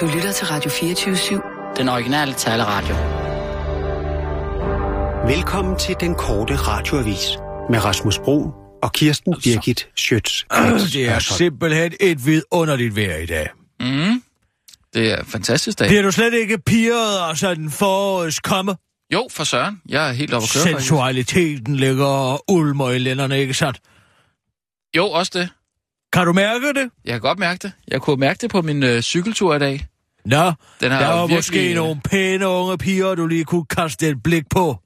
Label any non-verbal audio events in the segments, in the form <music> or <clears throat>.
Du lytter til Radio 24-7. Den originale taleradio. Velkommen til den korte radioavis med Rasmus Bro og Kirsten Birgit Schøtz. Det er simpelthen et vidunderligt vejr i dag. Mm. Det er en fantastisk dag. Bliver du slet ikke pirret og sådan forårs komme? Jo, for søren. Jeg er helt oppe at køre. Sensualiteten ligger og ulmer i lænderne, ikke sandt? Jo, også det. Kan du mærke det? Jeg kan godt mærke det. Jeg kunne mærke det på min øh, cykeltur i dag. Nå, Den har der var virkelig, måske øh, nogle pæne unge piger, du lige kunne kaste et blik på.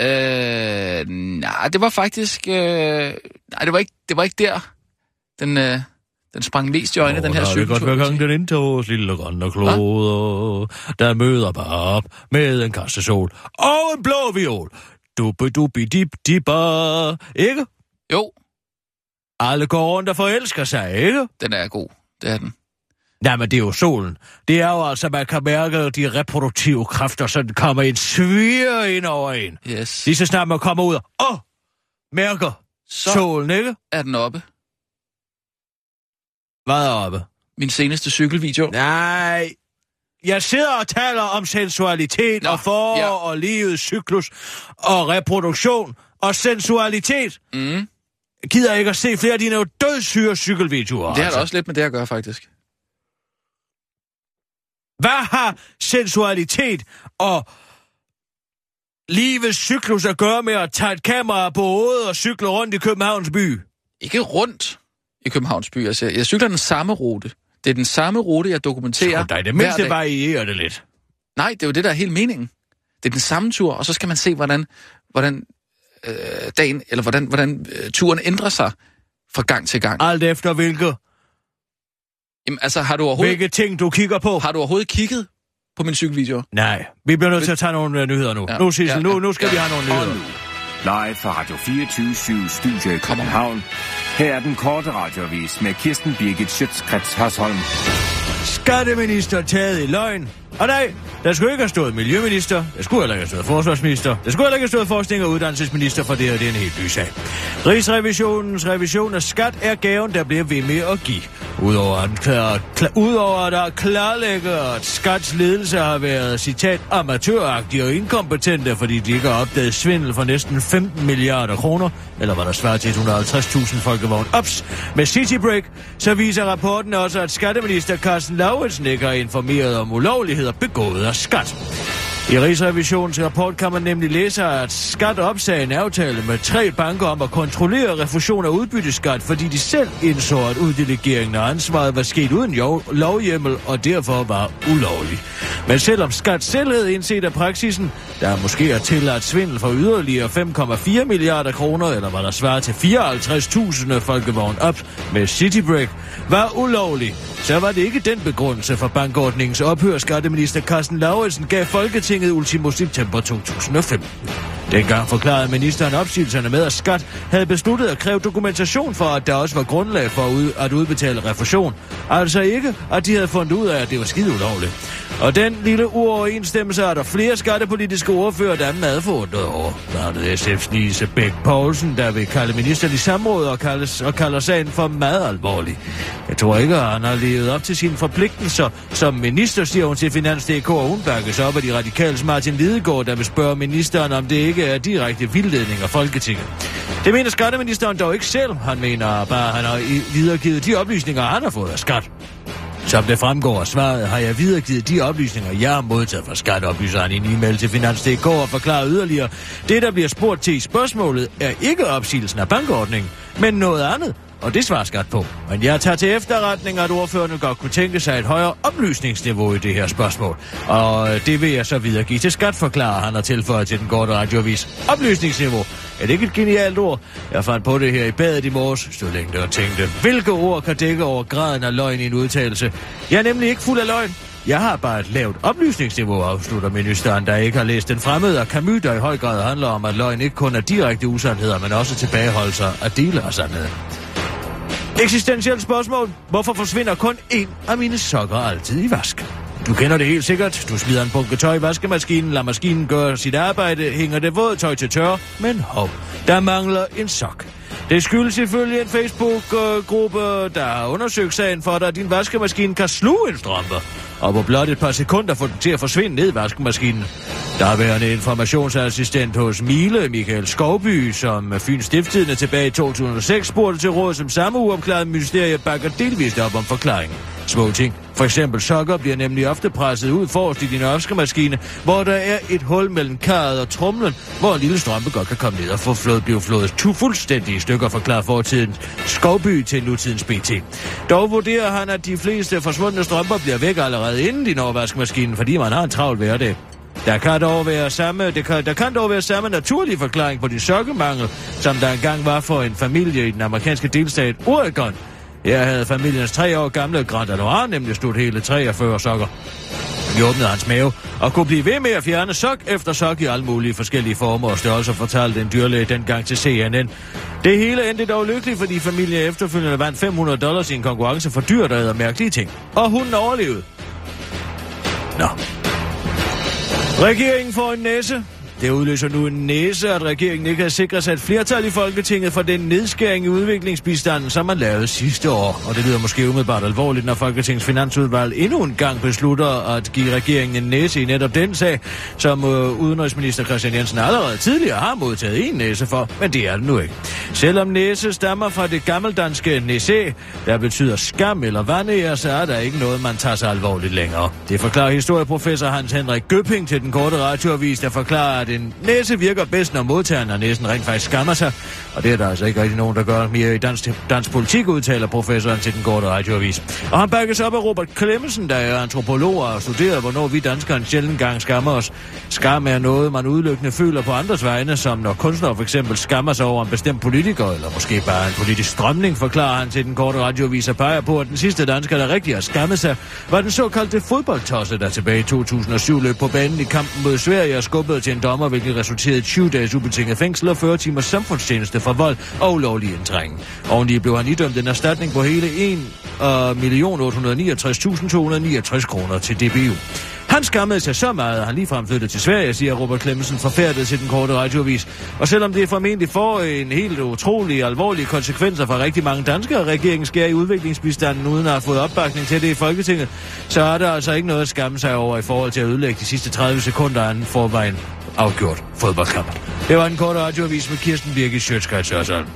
Øh, nej, det var faktisk... Øh, nej, det var, ikke, det var ikke der. Den, øh, den sprang mest i øjnene, den her cykeltur. godt være vil jeg gang den indtog lille grønne kloder, der møder bare op med en kasse sol og en blå viol. Dubbe dubbi dip dipper, ikke? Jo, Alle går rundt og forelsker sig, ikke? den er god. Det er den. Nej, men det er jo solen. Det er jo altså, man kan mærke de reproduktive kræfter, så den kommer en svir ind over en. Yes. Lige så snart man kommer ud og åh, mærker Så solen, ikke? er den oppe. Hvad er oppe? Min seneste cykelvideo. Nej, jeg sidder og taler om sensualitet Nå, og forår ja. og livets cyklus og reproduktion og sensualitet. Mm. Gider ikke at se flere af dine jo dødssyre cykelvideoer. Det har altså. også lidt med det at gøre, faktisk. Hvad har sensualitet og livets cyklus at gøre med at tage et kamera på hovedet og cykle rundt i Københavns by? Ikke rundt i Københavns by. Altså, jeg cykler den samme rute. Det er den samme rute, jeg dokumenterer er det mindste varierer det lidt. Nej, det er jo det, der er hele meningen. Det er den samme tur, og så skal man se, hvordan, hvordan øh, dagen, eller hvordan, hvordan øh, turen ændrer sig fra gang til gang. Alt efter hvilke, Jamen, altså, har du overhovedet, hvilke ting du kigger på. har du overhovedet kigget på min cykelvideo? Nej, vi bliver nødt til at tage nogle uh, nyheder nu. Ja, Nu, Sissel, ja, nu, ja, nu skal ja. vi have nogle Og nyheder. nu, live fra Radio 24 Studio i København. Her er den korte radiovis med Kirsten Birgit Schøtzgrads Hasholm. Skatteminister taget i løgn. Og nej, der skulle ikke have stået miljøminister, der skulle heller ikke have stået forsvarsminister, der skulle heller ikke have stået forskning og uddannelsesminister, for det her det er en helt ny sag. Rigsrevisionens revision af skat er gaven, der bliver ved med at give. Udover at, klar, klar, udover at der klarlægger, at skats ledelse har været, citat, amatøragtige og inkompetente, fordi de ikke har opdaget svindel for næsten 15 milliarder kroner, eller hvad der svarer til 150.000 folkevogn. Ops, med City Break, så viser rapporten også, at skatteminister Carsten Lauritsen ikke har informeret om ulovligheder begået af skat. I Rigsrevisionens rapport kan man nemlig læse, at Skat opsagde en aftale med tre banker om at kontrollere refusion af udbytteskat, fordi de selv indså, at uddelegeringen af ansvaret var sket uden lovhjemmel og derfor var ulovlig. Men selvom Skat selv havde indset af praksisen, der måske er tilladt svindel for yderligere 5,4 milliarder kroner, eller hvad der svarer til 54.000 folkevogn op med Citybreak, var ulovlig, så var det ikke den begrundelse for bankordningens ophør, skatteminister Carsten Lauritsen gav Folketinget ultimo september 2015. Dengang forklarede ministeren opsigelserne med, at skat havde besluttet at kræve dokumentation for, at der også var grundlag for at, udbetale refusion. Altså ikke, at de havde fundet ud af, at det var skide ulovligt. Og den lille uoverensstemmelse er der flere skattepolitiske ordfører, der er meget forundret over. Blandt andet SF's Lise Bæk Poulsen, der vil kalde ministeren i samråd og, kaldes, og kalder sagen for meget alvorlig. Jeg tror ikke, at han har levet op til sine forpligtelser som minister, siger hun til Finans.dk, og hun bakkes op af de udtalelse Martin Lidegaard, der vil spørge ministeren, om det ikke er direkte vildledning af Folketinget. Det mener skatteministeren dog ikke selv. Han mener bare, at han har videregivet de oplysninger, han har fået af skat. Som det fremgår af svaret, har jeg videregivet de oplysninger, jeg har modtaget fra skat, oplyser han i en e-mail til Finans.dk og forklarer yderligere. Det, der bliver spurgt til i spørgsmålet, er ikke opsigelsen af bankordningen, men noget andet, og det svarer skat på. Men jeg tager til efterretning, at ordførende godt kunne tænke sig et højere oplysningsniveau i det her spørgsmål. Og øh, det vil jeg så videregive til skat, forklarer han og tilføjer til den korte radiovis. Oplysningsniveau. Er det ikke et genialt ord? Jeg fandt på det her i badet i morges, stod længe og tænkte, hvilke ord kan dække over graden af løgn i en udtalelse? Jeg er nemlig ikke fuld af løgn. Jeg har bare et lavt oplysningsniveau, afslutter ministeren, der ikke har læst den fremmede og Camus, der i høj grad handler om, at løgn ikke kun er direkte usandheder, men også tilbageholdelser af dele af sandheden. Eksistentielt spørgsmål. Hvorfor forsvinder kun én af mine sokker altid i vask? Du kender det helt sikkert. Du smider en bunke tøj i vaskemaskinen, lader maskinen gøre sit arbejde, hænger det våde tøj til tør, men hov, der mangler en sok. Det skyldes ifølge en Facebook-gruppe, der har undersøgt sagen for dig, at din vaskemaskine kan sluge en strømpe og på blot et par sekunder få den til at forsvinde ned i vaskemaskinen. Der er en informationsassistent hos Mile, Michael Skovby, som Fyns Stiftstidende tilbage i 2006 spurgte til råd, som samme uopklarede ministerie bakker delvist op om forklaringen. Små ting. For eksempel sokker bliver nemlig ofte presset ud forrest i din vaskemaskine, hvor der er et hul mellem karret og trumlen, hvor en lille strømpe godt kan komme ned og få flået, blive flået to fuldstændige stykker forklarer fortiden Skovby til nutidens BT. Dog vurderer han, at de fleste forsvundne strømper bliver væk allerede inden de når vaskemaskinen, fordi man har en travl hverdag. Der kan dog være samme, det kan, der kan dog være samme naturlige forklaring på din sokkemangel, som der engang var for en familie i den amerikanske delstat Oregon. Her havde familiens tre år gamle Grand Anoir nemlig sludt hele 43 sokker. Vi åbnede hans mave og kunne blive ved med at fjerne sok efter sok i alle mulige forskellige former og størrelser, fortalte en dyrlæge dengang til CNN. Det hele endte dog lykkeligt, fordi familien efterfølgende vandt 500 dollars i en konkurrence for dyr, der havde mærkelige ting. Og hun overlevede. Nå, Regeringen får en næse. Det udløser nu en næse, at regeringen ikke har sikret sig et flertal i Folketinget for den nedskæring i udviklingsbistanden, som man lavede sidste år. Og det lyder måske umiddelbart alvorligt, når Folketingets finansudvalg endnu en gang beslutter at give regeringen en næse i netop den sag, som øh, udenrigsminister Christian Jensen allerede tidligere har modtaget en næse for, men det er det nu ikke. Selvom næse stammer fra det gammeldanske næse, der betyder skam eller vandære, så er der ikke noget, man tager sig alvorligt længere. Det forklarer historieprofessor Hans Henrik Gøpping til den korte radioavis, der forklarer, at en næse virker bedst, når modtageren af næsen rent faktisk skammer sig. Og det er der altså ikke rigtig nogen, der gør mere i dansk, dansk politik, udtaler professoren til den korte radioavis. Og han bakkes op af Robert Clemmensen, der er antropolog og har studeret, hvornår vi danskere en sjældent gang skammer os. Skam er noget, man udelukkende føler på andres vegne, som når kunstnere for eksempel skammer sig over en bestemt politiker, eller måske bare en politisk strømning, forklarer han til den korte radioavis og peger på, at den sidste dansker, der rigtig har skammet sig, var den såkaldte fodboldtosse, der tilbage i 2007 løb på banen i kampen mod Sverige og skubbede til en dommer, hvilket resulterede i 20 dages ubetinget fængsel og 40 timers samfundstjeneste for vold og ulovlig indtrængen. Oveni blev han idømt en erstatning på hele 1.869.269 øh, kroner til DBU. Han skammede sig så meget, at han ligefrem flyttede til Sverige, siger Robert Clemmensen forfærdet til den korte radiovis. Og selvom det formentlig får en helt utrolig alvorlig konsekvenser for rigtig mange danskere, regeringen skærer i udviklingsbistanden uden at have fået opbakning til det i Folketinget, så er der altså ikke noget at skamme sig over i forhold til at ødelægge de sidste 30 sekunder af en forvejen afgjort fodboldkamp. Det var en kort radioavis med Kirsten Birgit Sjøtskrets Hørsholm.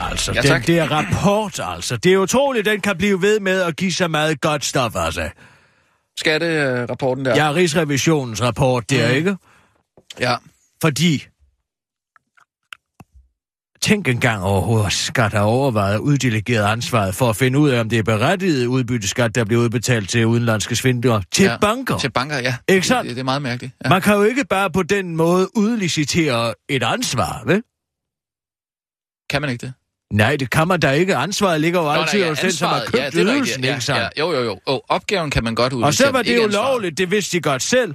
Altså, Ja, den tak. der rapport, altså. Det er utroligt, den kan blive ved med at give så meget godt stof, altså. Skatterapporten der. Ja, Rigsrevisionens rapport der, Mm. ikke? ja. Fordi... Tænk engang over, hvor skat har overvejet at uddelegere ansvaret for at finde ud af, om det er berettiget udbytteskat, der bliver udbetalt til udenlandske svindlere til ja. banker. Til banker, ja. Ikke sandt? Det, det, er meget mærkeligt. Ja. Man kan jo ikke bare på den måde udlicitere et ansvar, vel? Kan man ikke det? Nej, det kan man da ikke. Ansvaret ligger jo altid hos den, som har købt ja, det ydelsen, ja, ikke sandt? ja, jo, jo, jo. Oh, opgaven kan man godt udlevere. Og så var det jo ansvaret. lovligt, det vidste de godt selv.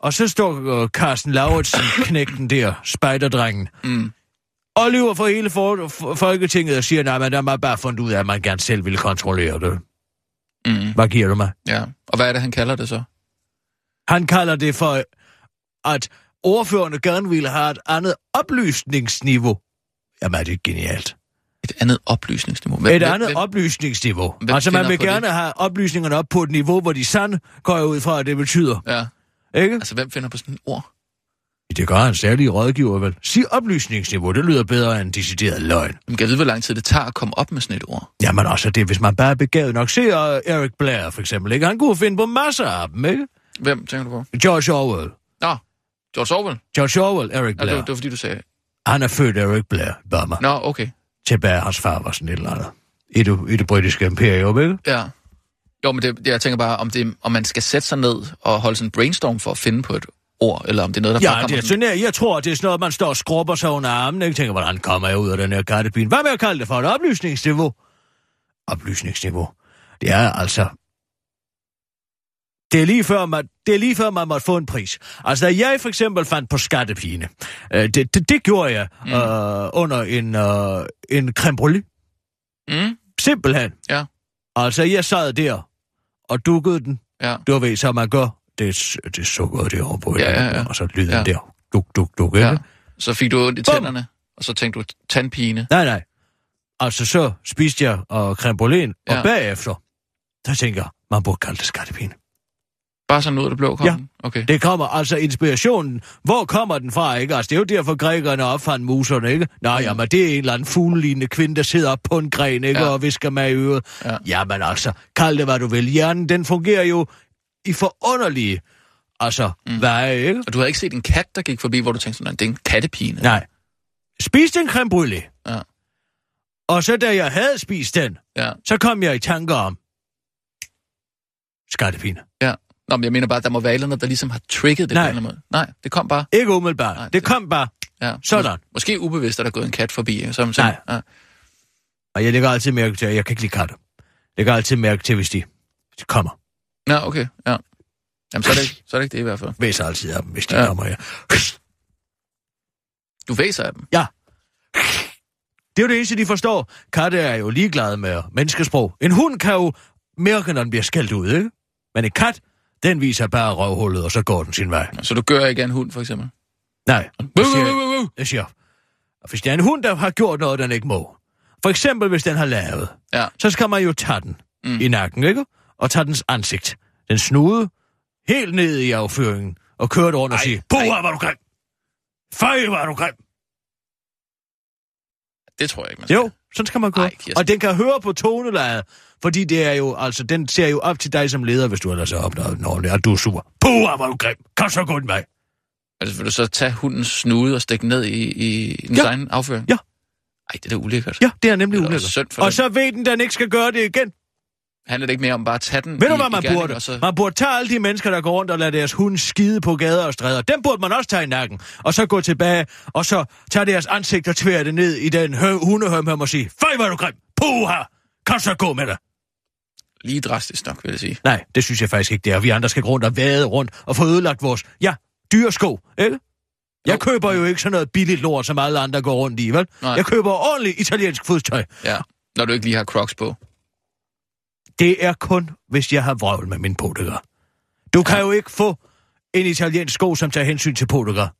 Og så står uh, Carsten Lauritsen, knægten der, spejderdrengen, Mm. Og lyver for hele for, for, Folketinget og siger, nej, men der har bare fundet ud af, at man gerne selv vil kontrollere det. Mm. Hvad giver du mig? Ja. Og hvad er det, han kalder det så? Han kalder det for, at ordførerne gerne ville have et andet oplysningsniveau. Jamen, er det genialt. Et andet oplysningsniveau. Et Hvem- andet hvem- oplysningsniveau. hvem Altså, man vil på det? gerne have oplysningerne op på et niveau, hvor de sand går ud fra, at det betyder. Ja. Ikke? Altså, hvem finder på sådan et ord? Det gør en særlig rådgiver, vel? Sig oplysningsniveau, det lyder bedre end decideret løgn. Man kan vide, hvor lang tid det tager at komme op med sådan et ord. Jamen også det, hvis man bare er begavet nok. Se uh, Eric Blair, for eksempel, ikke? Han kunne finde på masser af dem, ikke? Hvem tænker du på? George Orwell. Nå, George Orwell. George Orwell, Eric Ja, det, Blair. var, det var fordi, du sagde... Han er født Eric Blair, Burma. Nå, okay. Tilbage hans far var sådan et eller andet. I det, i det britiske imperium, ikke? Ja. Jo, men det, jeg tænker bare, om, det, om man skal sætte sig ned og holde sådan en brainstorm for at finde på et ord, eller om det er noget, der Ja, bare det er sådan... sådan, jeg, tror, det er sådan noget, man står og skrubber sig under armen, ikke? Tænker, hvordan kommer jeg ud af den her kattepine? Hvad med at kalde det for et oplysningsniveau? Oplysningsniveau. Det er altså... Det er lige før, man, det er lige før, man måtte få en pris. Altså, da jeg for eksempel fandt på skattepine, øh, det, det, det gjorde jeg Mm. øh, under en, øh, en creme brulee. Mm, Simpelthen. Ja. Altså, jeg sad der og dukkede den. ja. Du ved, som man gør det, er- det er sukkeret derovre på Ja, ja, ja. og så lyden Ja. der. Duk, duk, duk, ikke? Ja. Så fik du ondt i Bum. tænderne, og så tænkte du tandpine. Nej, nej. Altså, så spiste jeg og creme brulee, og Ja. bagefter, der tænker jeg, man burde kalde det skattepine. Bare sådan ud af det blå kom Ja. den? Okay. Det kommer altså inspirationen. Hvor kommer den fra, ikke? Altså, det er jo derfor, grækerne opfandt muserne, ikke? Nej, Mm. jamen, det er en eller anden fuglelignende kvinde, der sidder op på en gren, ikke? Ja. Og visker mig i øret. Ja. Jamen altså, kald det, hvad du vil. Hjernen, den fungerer jo i forunderlige, altså, mm. veje, ikke? Og du havde ikke set en kat, der gik forbi, hvor du tænkte sådan, det er en kattepine. Nej. Spiste en creme brulee. Ja. Og så da jeg havde spist den, Ja. så kom jeg i tanker om skattepine. ja. Nå, men jeg mener bare, at der må være et eller andet, der ligesom har trigget det Nej. på en eller anden måde. Nej, det kom bare. Ikke umiddelbart. Nej, det, det- kom bare. Ja. Sådan. Mås- måske ubevidst, at der er gået en kat forbi. Som, som, Nej. Ja. Og jeg lægger altid mærke til, at jeg kan ikke lide katte. Jeg lægger altid mærke til, hvis de, hvis de kommer. Nå, okay. Ja. Jamen, så er, det ikke, så er det ikke det i hvert fald. Væser altid af dem, hvis de Ja. ja. kommer her. Du væser af dem. Ja. Det er jo det eneste, de forstår. Katte er jo ligeglade med menneskesprog. En hund kan jo mærke, når den bliver skældt ud, ikke? Men en kat, den viser bare røvhullet, og så går den sin vej. Så du gør ikke en hund, for eksempel? Nej, jeg siger, jeg siger, og hvis det er en hund, der har gjort noget, den ikke må. For eksempel, hvis den har lavet, Ja. så skal man jo tage den mm. i nakken, ikke? Og tage dens ansigt, den snude, helt ned i afføringen, og køre det rundt og Ej, sige, Puha, var du grim! Føj, var du grim! Det tror jeg ikke, man skal. Jo, sådan skal man gå. Ej, Kirsten. og den kan høre på tonelejet, fordi det er jo, altså, den ser jo op til dig som leder, hvis du ellers er opnået den ordentligt, og du er sur. Puha, var du grim! Kom så den vej! Altså, vil du så tage hundens snude og stikke ned i, i dens Ja. egen afføring? Ja. Ej, det er da ulækkert. Ja, det er nemlig Det er ulækkert. synd for Og den. så ved den, den ikke skal gøre det igen. Handler det ikke mere om bare at tage den Ved du, hvad man gerning, burde? så... Man burde tage alle de mennesker, der går rundt og lader deres hund skide på gader og stræder. Dem burde man også tage i nakken. Og så gå tilbage, og så tage deres ansigt og tvære det ned i den hø- hundehøm og sige, Føj, var du grim! Puha! Kom så gå med dig! Lige drastisk nok, vil jeg sige. Nej, det synes jeg faktisk ikke, det er. Vi andre skal gå rundt og vade rundt og få ødelagt vores, ja, dyresko, ikke? Jeg Jo. køber jo ikke sådan noget billigt lort, som alle andre går rundt i, vel? Nej. Jeg køber ordentligt italiensk fodtøj. Ja. Når du ikke lige har crocs på. Det er kun, hvis jeg har vrøvl med min potegar. Du kan Ja. jo ikke få en italiensk sko, som tager hensyn til potegar.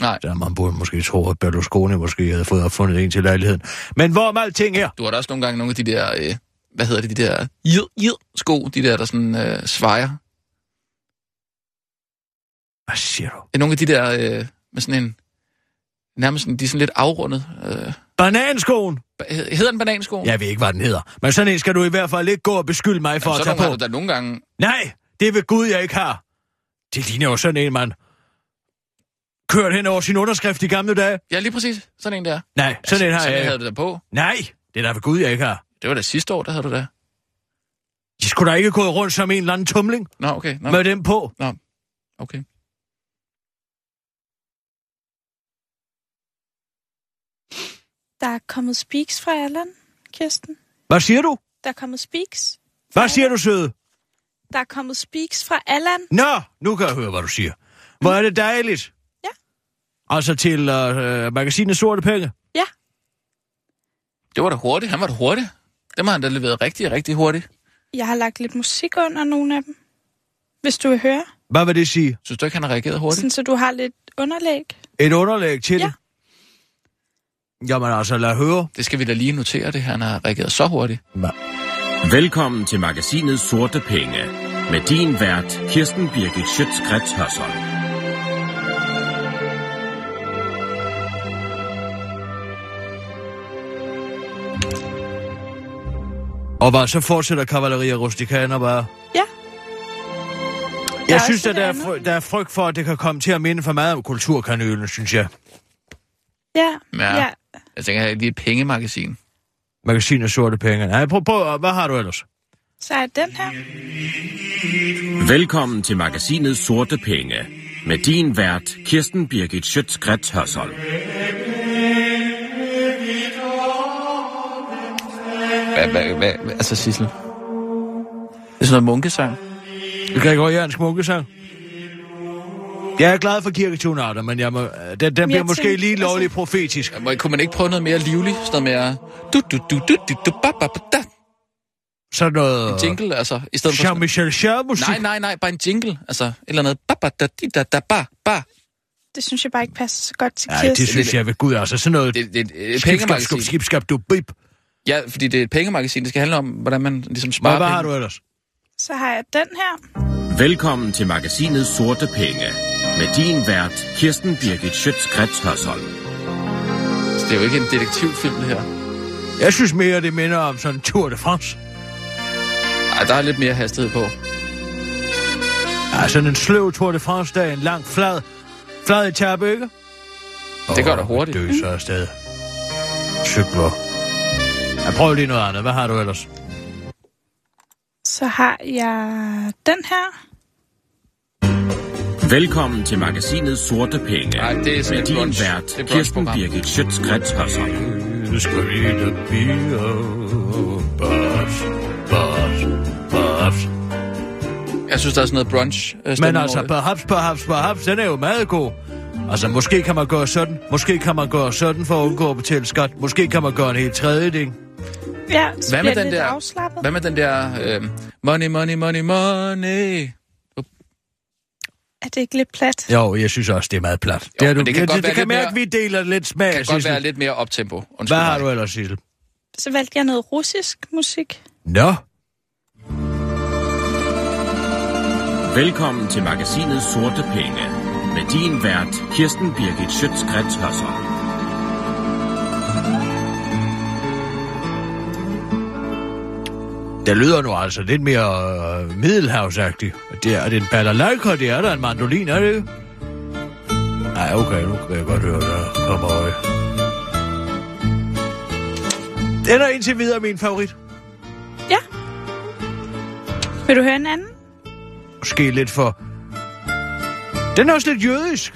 Nej, Så man burde måske tro, at Berlusconi måske havde fået opfundet en til lejligheden. Men hvor er alting her? du har da også nogle gange nogle af de der... Øh, hvad hedder det? De der... Jid, jid, sko, de der, der sådan øh, svejer. Hvad siger du? Nogle af de der øh, med sådan en... Nærmest sådan, de er sådan lidt afrundet. Øh, Bananskoen? Hedder den banansko? Jeg ved ikke, hvad den hedder. Men sådan en skal du i hvert fald ikke gå og beskylde mig for Jamen, at så tage på. har du da nogle gange... Nej, det vil Gud, jeg ikke har. Det ligner jo sådan en, man kørt hen over sin underskrift i gamle dage. Ja, lige præcis. Sådan en der. Nej, sådan en har sådan jeg en havde du da på. Nej, det er da ved Gud, jeg ikke har. Det var da sidste år, der havde du da. De skulle da ikke gå rundt som en eller anden tumling Nå, okay. Nå, med dem på. okay. Der er kommet speaks fra Allan, Kirsten. Hvad siger du? Der er kommet speaks. Hvad siger du, søde? Der er kommet speaks fra Allan. Nå, nu kan jeg høre, hvad du siger. Hvor er det dejligt. Ja. Altså til øh, magasinet Sorte Penge. Ja, Det var da hurtigt. Han var da hurtig. Dem har han da leveret rigtig, rigtig hurtigt. jeg har lagt lidt musik under nogle af dem. Hvis du vil høre. Hvad vil det sige? Synes du ikke, han har reageret hurtigt? Sådan, så du har lidt underlæg. Et underlæg til Ja. det? Jamen altså, lad høre. Det skal vi da lige notere, det han har reageret så hurtigt. Velkommen til magasinet Sorte Penge. Med din vært, Kirsten Birgit Schøtzgrads Hørsholm. Og hvad, så fortsætter Cavalleria Rusticana bare. Ja. Jeg også synes, at der er, fry- der er frygt for, at det kan komme til at minde for meget om kulturkanølen, synes jeg. Ja, Ja. ja. Jeg tænker, det er et pengemagasin. Magasinet Sorte Penge. Nej, prøv, prøv, hvad har du ellers? Så er den her. Velkommen til magasinet Sorte Penge. Med din vært, Kirsten Birgit Schøtzgrads Hørsholm. Hvad, hvad, hvad, hvad altså, Sissel? Det er sådan noget munkesang. Gregoriansk munkesang. Jeg er glad for kirketonarter, men jeg må, den, den bliver jeg måske lige altså- lovligt profetisk. Må- Kunne man ikke prøve noget mere livligt? Sådan noget mere... Du, du, du, du, du, du, ba, ba, ba, da. sådan noget... En jingle, altså, i stedet for... Jean-Michel Jarre-musik? Nej, nej, nej, bare en jingle. Altså, et eller andet... Ba, ba, da, di, da, da, ba, ba. Det synes jeg bare ikke passer så godt til Nej, Kirsten. det synes jeg ved Gud, altså sådan noget... Det, det, det er et skib, skab, pengemagasin. skub, skib, skab, du bip. Ja, fordi det er et pengemagasin. Det skal handle om, hvordan man ligesom Hvad, sparer hvad penge. har du ellers? Så har jeg den her. Velkommen til magasinet Sorte Penge. Med din vært, Kirsten Birgit Schøtzgrads Hørsholm. Det er jo ikke en detektivfilm, det her. Jeg synes mere, det minder om sådan en Tour de France. Ej, der er lidt mere hastighed på. Ja, sådan en sløv Tour de France, der er en lang flad, flad etape, ikke? Det går da hurtigt. Dø så afsted. Cykler. Ja, prøv lige noget andet. Hvad har du ellers? Så har jeg den her. Velkommen til magasinet Sorte Penge. Nej, det er sådan med din brunch- vært, det er Kirsten. Birgit Schøtzgrads Hørsholm. Nu skal vi da bier. Bas, bas, bas. Jeg synes, der er sådan noget brunch øh, Men stemning altså, over det. perhaps, perhaps, perhaps, den er jo meget god. Altså, måske kan man gøre sådan. Måske kan man gøre sådan for at undgå at betale skat. Måske kan man gøre en helt tredje ting. Ja, så Hvad med det den lidt der- afslappet. Hvad med den der øh, money, money, money, money? Er det ikke lidt plat? Jo, jeg synes også, det er meget plat. Jo, er men det kan jeg, godt det, være det kan lidt mærke, mere- vi deler lidt smag. Det kan godt Sissel. være lidt mere optempo. Undskyld Hvad har mig. du ellers, Sissel? Så valgte jeg noget russisk musik. Nå, Velkommen til magasinet Sorte Penge. Med din vært, Kirsten Birgit Schøtzgrads Hørsholm. Det lyder nu altså lidt mere øh, middelhavsagtigt. Det er, er det en balalaika, det er der en mandolin, er det ikke? Nej, okay, nu kan jeg godt høre, der kommer øje. Den er indtil videre min favorit. Ja. Vil du høre en anden? Måske lidt for... Den er også lidt jødisk.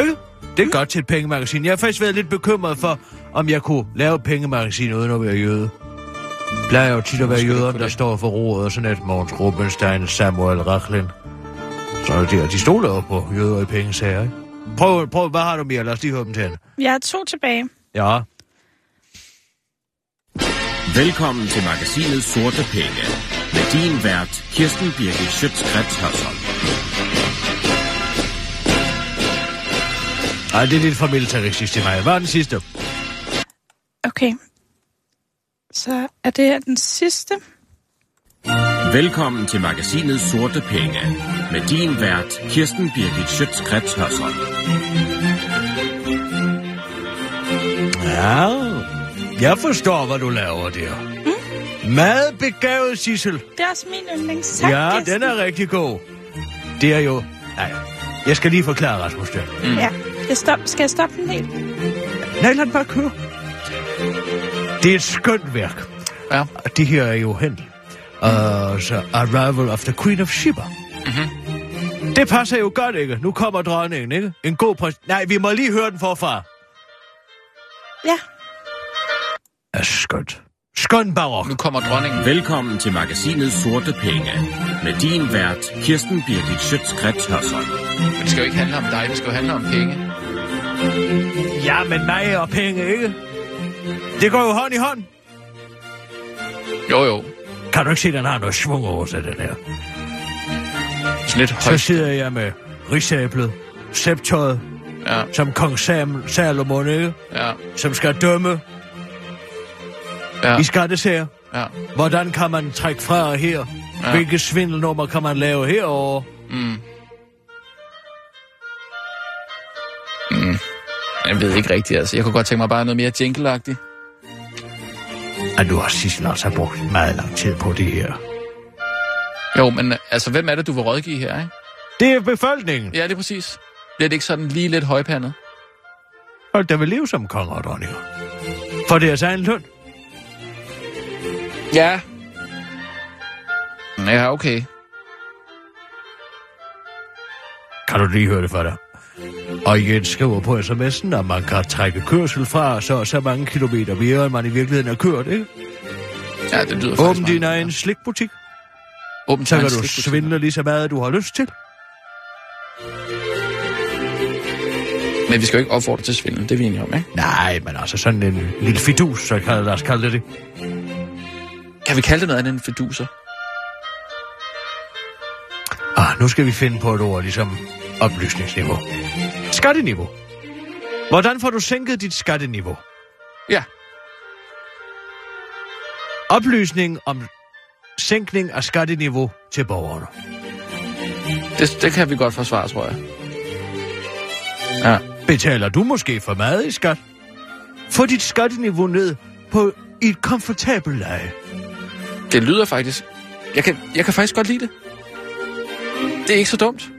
Ikke? Det er godt til et pengemagasin. Jeg har faktisk været lidt bekymret for, om jeg kunne lave et pengemagasin uden at være jøde. Plejer jo tit at være jøderne, der står for roret, og sådan et Mogens Rubenstein, Samuel Rachlin. Så er det der, de stoler jo på jøder i pengesager, ikke? Prøv, prøv, hvad har du mere? Lad os lige høre dem til hende. Jeg har to tilbage. Ja. Velkommen til magasinet Sorte Penge. Med din vært, Kirsten Birgit Schøtzgrads Hørsholm. Ej, det er lidt for militaristisk til mig. Hvad er den sidste? Okay. Så er det her den sidste. Velkommen til magasinet Sorte Penge. Med din vært, Kirsten Birgit Schøtzgrads Hørsholm. Ja, jeg forstår, hvad du laver der. Mm? Meget begavet, Sissel. Det er også min yndlings. Tak, Ja, Kirsten. den er rigtig god. Det er jo... Ja. Jeg skal lige forklare, Rasmus, det. Mm. Ja. Jeg stop, skal jeg stoppe den helt? Nej, lad den bare køre. Det er et skønt værk. Ja. Og Det her er jo Händel. Uh, så Arrival of the Queen of Sheba. Mm-hmm. Det passer jo godt, ikke? Nu kommer dronningen, ikke? En god præs... Nej, vi må lige høre den forfra. Ja. Er skønt. Skønt barok. Nu kommer dronningen. Velkommen til magasinet Sorte Penge. Med din vært, Kirsten Birgit Schøtzgrads Hørsholm. Men det skal jo ikke handle om dig, det skal jo handle om penge. Ja, men mig og penge, ikke? Det går jo hånd i hånd. Jo, jo. Kan du ikke se, at den har noget svung over sig, den her? Lidt Så højt. sidder jeg med rigsæblet, sceptøjet, Ja, som kong Sam, Salomon, ikke? ja, Som skal dømme ja, i skattesager. ja. Hvordan kan man trække fra her? Ja. Hvilke svindelnummer kan man lave herover? Mm. Jeg ved ikke rigtigt, altså. Jeg kunne godt tænke mig bare noget mere jingleagtigt. At du har Sissel også brugt meget lang tid på det her. Jo, men altså, hvem er det, du vil rådgive her, ikke? Det er befolkningen. Ja, det er præcis. Bliver det ikke sådan lige lidt højpandet? Folk, der vil leve som konger og dronninger. For deres egen løn. Ja. Ja, okay. Kan du lige høre det for dig? Og Jens skriver på sms'en, at man kan trække kørsel fra så så mange kilometer mere, end man i virkeligheden har kørt, ikke? Ja, det lyder Åbn din egen slikbutik, Åbn så kan du svindle lige så meget, du har lyst til. Men vi skal jo ikke opfordre til svindel, det er vi enige om, ikke? Nej, men altså sådan en lille fidus, så kan lad os kalde det det. Kan vi kalde det noget andet end fiduser? Ah, nu skal vi finde på et ord, ligesom oplysningsniveau. Skatteniveau. Hvordan får du sænket dit skatteniveau? Ja. Oplysning om sænkning af skatteniveau til borgerne. Det, det kan vi godt forsvare, tror jeg. Ja. Betaler du måske for meget i skat? Få dit skatteniveau ned på et komfortabelt leje. Det lyder faktisk... Jeg kan, jeg kan faktisk godt lide det. Det er ikke så dumt.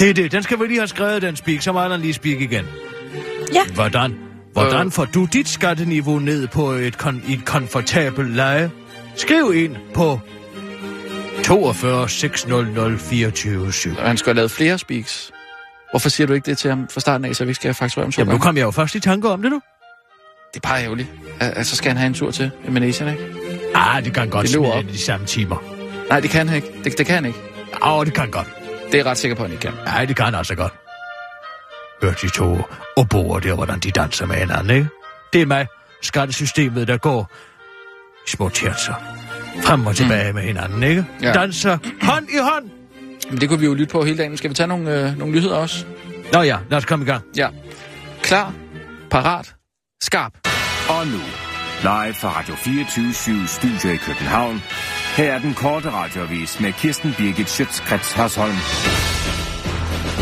Det er det. Den skal vi lige have skrevet, den speak. Så må Allan lige speak igen. Ja. Hvordan? Hvordan Øh. får du dit skatteniveau ned på et, kon- et komfortabelt leje? Skriv ind på 42 600 24 7. Og han skulle have lavet flere speaks. Hvorfor siger du ikke det til ham fra starten af, så vi skal fakturere om to Jamen, nu gange? kom jeg jo først i tanke om det nu. Det er bare ærgerligt. Altså, så skal han have en tur til Indonesien, ikke? Ah, det kan godt Det smide op. i de samme timer. Nej, det kan han ikke. Det, det kan han ikke. Åh, oh, det kan godt. Det er jeg ret sikker på, at han ikke kan. Nej, det kan han altså godt. Hør de to oboer der, hvordan de danser med hinanden, ikke? Det er mig, skattesystemet, der går i små tjertser. Frem og tilbage mm. med hinanden, ikke? Ja. Danser hånd i hånd. Men det kunne vi jo lytte på hele dagen. Skal vi tage nogle, øh, nogle nyheder også? Nå ja, lad os komme i gang. Ja. Klar, parat, skarp. Og nu, live fra Radio 24 Studio i København. Her er den korte radiovis med Kirsten Birgit Schøtzgrads Hasholm.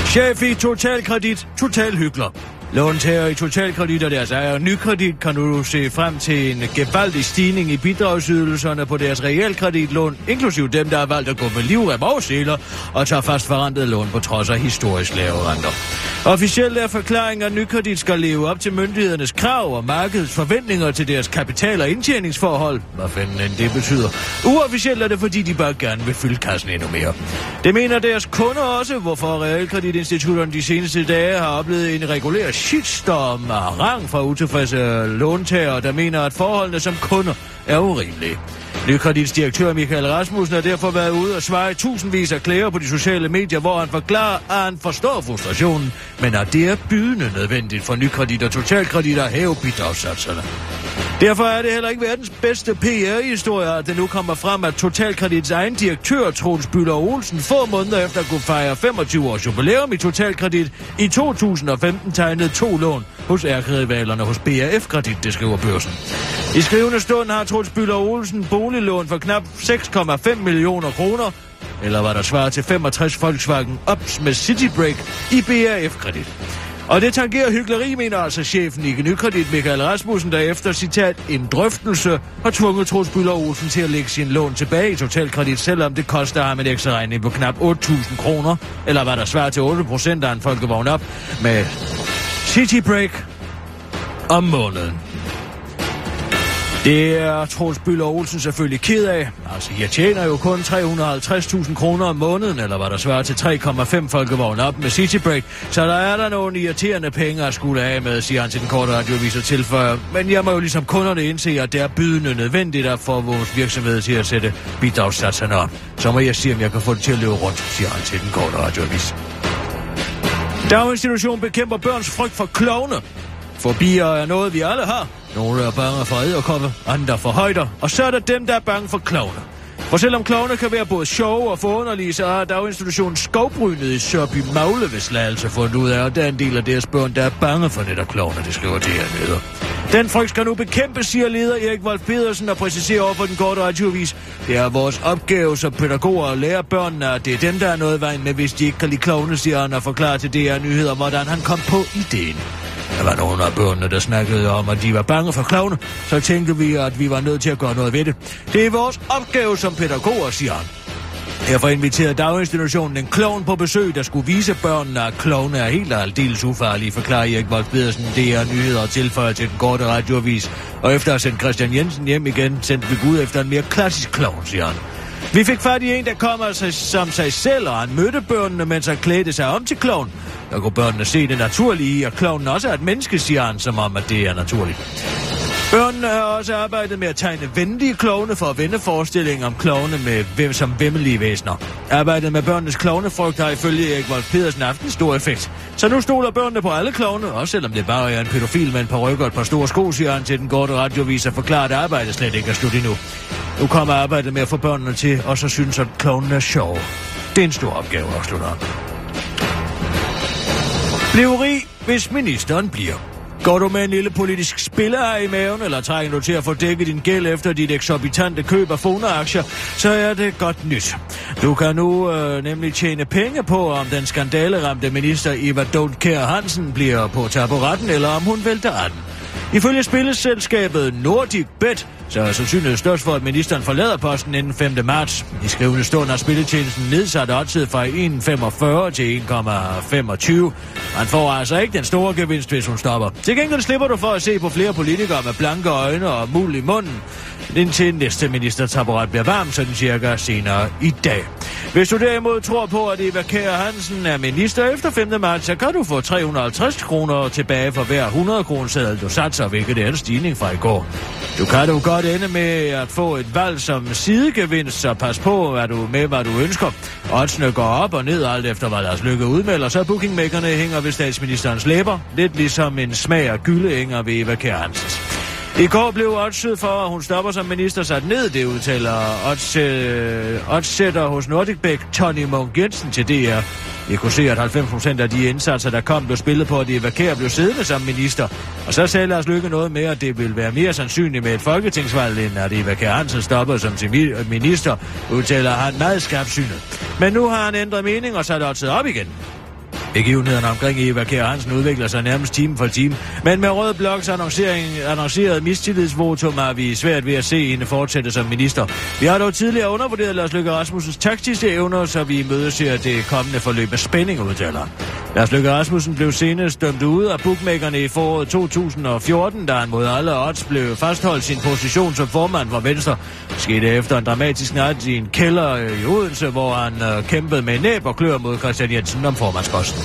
Chef i Totalkredit, Total Hygler. Låntager i Totalkredit og deres ejer Nykredit kan nu se frem til en gevaldig stigning i bidragsydelserne på deres realkreditlån, inklusiv dem, der har valgt at gå med livrem og seler og tager fast forrentet lån på trods af historisk lave renter. Officielt er forklaringen, at Nykredit skal leve op til myndighedernes krav og markedets forventninger til deres kapital- og indtjeningsforhold. Hvad fanden end det betyder. Uofficielt er det, fordi de bare gerne vil fylde kassen endnu mere. Det mener deres kunder også, hvorfor realkreditinstitutterne de seneste dage har oplevet en regulær shitstorm af rang fra utilfredse låntagere, der mener, at forholdene som kunder er urimelige. Nykredits direktør Michael Rasmussen har derfor været ude og svare i tusindvis af klæder på de sociale medier, hvor han forklarer, at han forstår frustrationen, men at det er bydende nødvendigt for Nykredit og Totalkredit at hæve bidragssatserne. Derfor er det heller ikke verdens bedste PR-historie, at det nu kommer frem, at Totalkredits egen direktør, Troels Byller Olsen, få måneder efter at kunne fejre 25 års jubilæum i Totalkredit, i 2015 tegnede to lån hos ærkerivalerne hos BRF Kredit, det skriver børsen. I skrivende stund har Troels Byller Olsen boliglån for knap 6,5 millioner kroner, eller var der svarer til 65 Volkswagen Ops med Citybreak i BRF Kredit. Og det tangerer hyggeleri, mener altså chefen i Nykredit, Michael Rasmussen, der efter citat en drøftelse har tvunget Troels Bøller Olsen til at lægge sin lån tilbage i Totalkredit, selvom det koster ham en ekstra regning på knap 8.000 kroner, eller hvad der svarer til 8 procent af en folkevogn op med City Break om måneden. Det er Troels Bøller Olsen selvfølgelig ked af. Altså, jeg tjener jo kun 350.000 kroner om måneden, eller hvad der svarer til 3,5 folkevogn op med Citybreak. Så der er der nogle irriterende penge at skulle af med, siger han til den korte radiovis og tilføjer. Men jeg må jo ligesom kunderne indse, at det er bydende nødvendigt at få vores virksomhed til at sætte bidragssatserne op. Så må jeg sige, om jeg kan få det til at løbe rundt, siger han til den korte radioavis. Daginstitutionen bekæmper børns frygt for klovne. Fobier er noget, vi alle har. Nogle er bange for æderkoppe, andre for højder, og så er der dem, der er bange for klovne. For selvom klovne kan være både sjove og forunderlige, så har daginstitutionen skovbrynet i Sørby Magle ved slagelse fundet ud af, at der er en del af deres børn, der er bange for netop klovne, det skriver det her leder. Den frygt skal nu bekæmpes, siger leder Erik Wolf Pedersen og præciserer over for den korte radiovis. Det er vores opgave som pædagoger at lære børnene, at det er dem, der er noget vejen med, hvis de ikke kan lide klovne, siger han og forklarer til DR Nyheder, hvordan han kom på ideen. Der var nogle af børnene, der snakkede om, at de var bange for klovne, så tænkte vi, at vi var nødt til at gøre noget ved det. Det er vores opgave som pædagoger, siger han. Derfor inviterede daginstitutionen en klovn på besøg, der skulle vise børnene, at klovne er helt og aldeles ufarlige, forklarer Erik Vold Pedersen, DR Nyheder og tilføjer til den korte radioavis. Og efter at have sendt Christian Jensen hjem igen, sendte vi Gud efter en mere klassisk klovn, siger han. Vi fik fat i en, der kom sig, som sig selv, og han mødte børnene, mens han klædte sig om til kloven. Der kunne børnene se det naturlige i, at også er et menneske, siger han, som om, at det er naturligt. Børnene har også arbejdet med at tegne venlige klovne for at vende forestillingen om klovne med hvem som vemmelige væsener. Arbejdet med børnenes klovnefrygt har ifølge Erik Wolf Pedersen haft en stor effekt. Så nu stoler børnene på alle klovne, også selvom det bare er en pædofil med en par rykker og et par store sko, siger han til den korte radiovis og forklarer, at arbejdet slet ikke er slut endnu. Nu kommer arbejdet med at få børnene til, og så synes at klovnene er sjov. Det er en stor opgave, afslutter han. Bliv rig, hvis ministeren bliver. Går du med en lille politisk spiller i maven, eller trænger du til at få dækket din gæld efter dit eksorbitante køb af Fona-aktier, så er det godt nyt. Du kan nu øh, nemlig tjene penge på, om den skandaleramte minister Eva Don't Care Hansen bliver på taburetten, eller om hun vælter af den. Ifølge spilleselskabet Nordic Bet, så er sandsynligheden størst for, at ministeren forlader posten inden 5. marts. I skrivende stund har spilletjenesten nedsat oddset fra 1,45 til 1,25. Man får altså ikke den store gevinst, hvis hun stopper. Til gengæld slipper du for at se på flere politikere med blanke øjne og mul i munden, indtil næste ministertaburet bliver varm, sådan cirka senere i dag. Hvis du derimod tror på, at Eva Kjær Hansen er minister efter 5. marts, så kan du få 350 kroner tilbage for hver 100 kroner du satser, hvilket er en stigning fra i går. Du kan du godt ende med at få et valg som sidegevinst, så pas på hvad du, med, hvad du ønsker. Oddsene går op og ned alt efter, hvad Lars Lykke udmelder, så bookingmakerne hænger ved statsministerens læber, lidt ligesom en smag af gylde hænger ved Eva Kjær Hansens. I går blev oddset for, at hun stopper som minister sat ned, det udtaler oddsætter øh, hos Nordicbæk Tony Munk Jensen til DR. Vi kunne se, at 90% af de indsatser, der kom, blev spillet på, at Eva Kjær blev siddende som minister. Og så sagde Lars Lykke noget med, at det ville være mere sandsynligt med et folketingsvalg, end at Eva Hansen stopper som minister, udtaler han meget skarpsynet. Men nu har han ændret mening og sat oddset op igen. Begivenhederne omkring Eva Kjær Hansen udvikler sig nærmest time for time, men med Rød Bloks annoncering, annonceret mistillidsvotum har vi svært ved at se hende fortsætte som minister. Vi har dog tidligere undervurderet Lars Løkke Rasmussens taktiske evner, så vi mødeser det kommende forløb med spænding, udtaler Lars Løkke Rasmussen blev senest dømt ude af bookmakerne i foråret 2014, da han mod alle odds blev fastholdt sin position som formand for Venstre. Det skete efter en dramatisk nat i en kælder i Odense, hvor han øh, kæmpede med næb og klør mod Christian Jensen om formandsposten.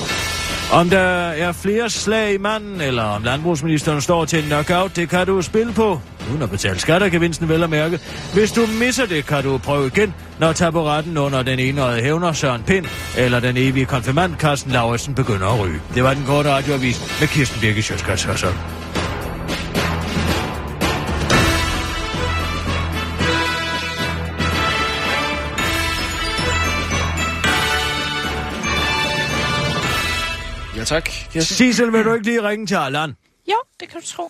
Om der er flere slag i manden, eller om landbrugsministeren står til en knockout, det kan du spille på, uden at betale skattergevinsten vel at mærke. Hvis du misser det, kan du prøve igen, når taburetten under den enøjede hævner Søren Pind, eller den evige konfirmand Carsten Lauritsen begynder at ryge. Det var den korte radioavis med Kirsten Birke Sjøtskrets tak. Kirsten. Sissel, vil du ikke lige ringe til Allan? Jo, det kan du tro.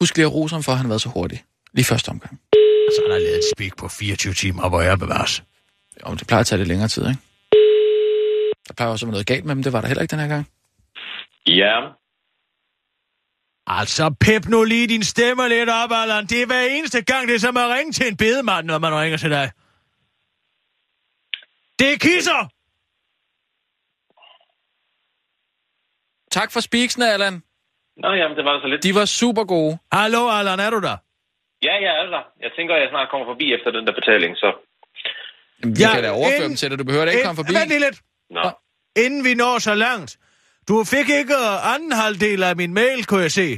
Husk lige at rose ham for, at han har været så hurtig. Lige første omgang. Altså, han har lavet et speak på 24 timer, hvor jeg bevares. Jo, det plejer at tage lidt længere tid, ikke? Der plejer også at være noget galt med dem. Det var der heller ikke den her gang. Ja, Altså, pep nu lige din stemme lidt op, Allan. Det er hver eneste gang, det er som at ringe til en bedemand, når man ringer til dig. Det er kisser! Tak for speaksene, Allan. Nå, jamen, det var da så lidt. De var super gode. Hallo, Allan, er du der? Ja, ja, altså. Jeg tænker, at jeg snart kommer forbi efter den der betaling, så... Jamen, vi Ja, kan da overføre inden- dem til dig. Du behøver da ikke Ind- komme forbi. Vent lige lidt. Nå. Nå. Inden vi når så langt. Du fik ikke anden halvdel af min mail, kunne jeg se.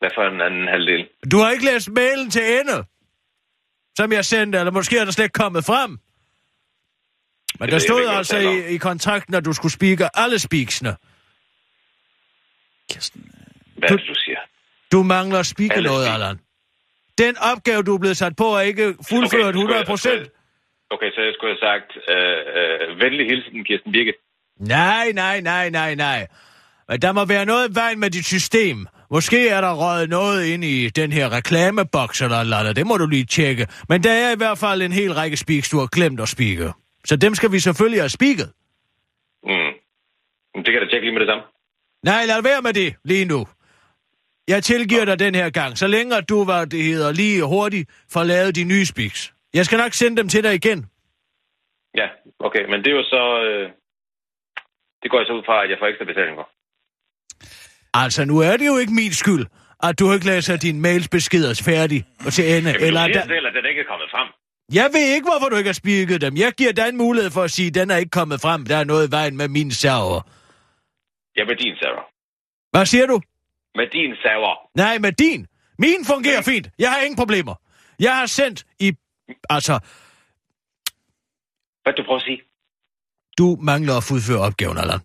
Hvad for en anden halvdel? Du har ikke læst mailen til ende, som jeg sendte, eller måske er der slet ikke kommet frem. Men der stod du altså i, i kontrakten, at du skulle speake alle speaksene. Kirsten. Hvad er det, du siger? Du mangler at Alle noget. Allan. Den opgave, du er blevet sat på, er ikke fuldført jeg- 100 procent. Okay, så jeg skulle have sagt, øh, øh, venlig hilsen, Kirsten Birke. Nej, nej, nej, nej, nej. Men der må være noget i vejen med dit system. Måske er der røget noget ind i den her reklameboks eller noget andet. Det må du lige tjekke. Men der er i hvert fald en hel række speaks, du har glemt at speake. Så dem skal vi selvfølgelig have speaket. Mm. Men Det kan jeg da tjekke lige med det samme. Nej, lad være med det lige nu. Jeg tilgiver dig den her gang, så længe du var det hedder lige hurtigt for at lave de nye speaks. Jeg skal nok sende dem til dig igen. Ja, okay, men det er jo så... Øh, det går jeg så ud fra, at jeg får ekstra betaling for. Altså, nu er det jo ikke min skyld, at du ikke læser din mails beskeder færdig og til ende. Jamen, eller du siger der... selv, at den ikke er kommet frem. Jeg ved ikke, hvorfor du ikke har spikket dem. Jeg giver dig en mulighed for at sige, at den er ikke kommet frem. Der er noget i vejen med min server. Jeg med din server. Hvad siger du? Med din server. Nej, med din. Min fungerer fint. Jeg har ingen problemer. Jeg har sendt i... Altså, Hvad du prøver at sige? du mangler at fuldføre opgaven, Allan.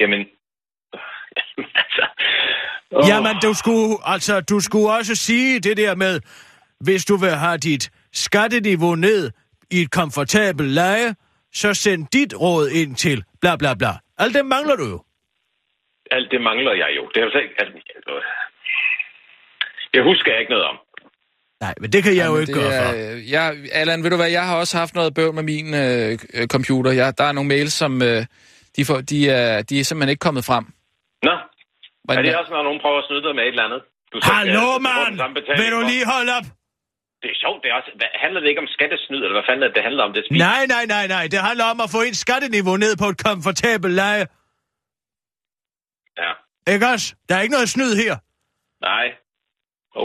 Jamen... <laughs> altså... Åh, Jamen, du skulle, altså, du skulle også sige det der med, hvis du vil have dit skatteniveau ned i et komfortabelt leje, så send dit råd ind til bla bla bla. Alt det mangler du jo. Alt det mangler jeg jo. Det er jo så ikke... Altså, jeg husker jeg ikke noget om. Nej, men det kan jeg jo Jamen, ikke det gøre er, for. Jeg, Allan, ved du hvad, jeg har også haft noget bøvl med min øh, øh, computer. Jeg, der er nogle mails, som øh, de, får, de, er, de er simpelthen ikke kommet frem. Nå, Men, er det også, når nogen prøver at snyde dig med et eller andet? Du Hallo, mand! Vil du lige holde op? Det er sjovt, det er også... Hvad, handler det ikke om skattesnyd, eller hvad fanden er det, det handler om? Det spil. Nej, nej, nej, nej. Det handler om at få et skatteniveau ned på et komfortabelt leje. Ja, Ikke også? Der er ikke noget snyd her. nej.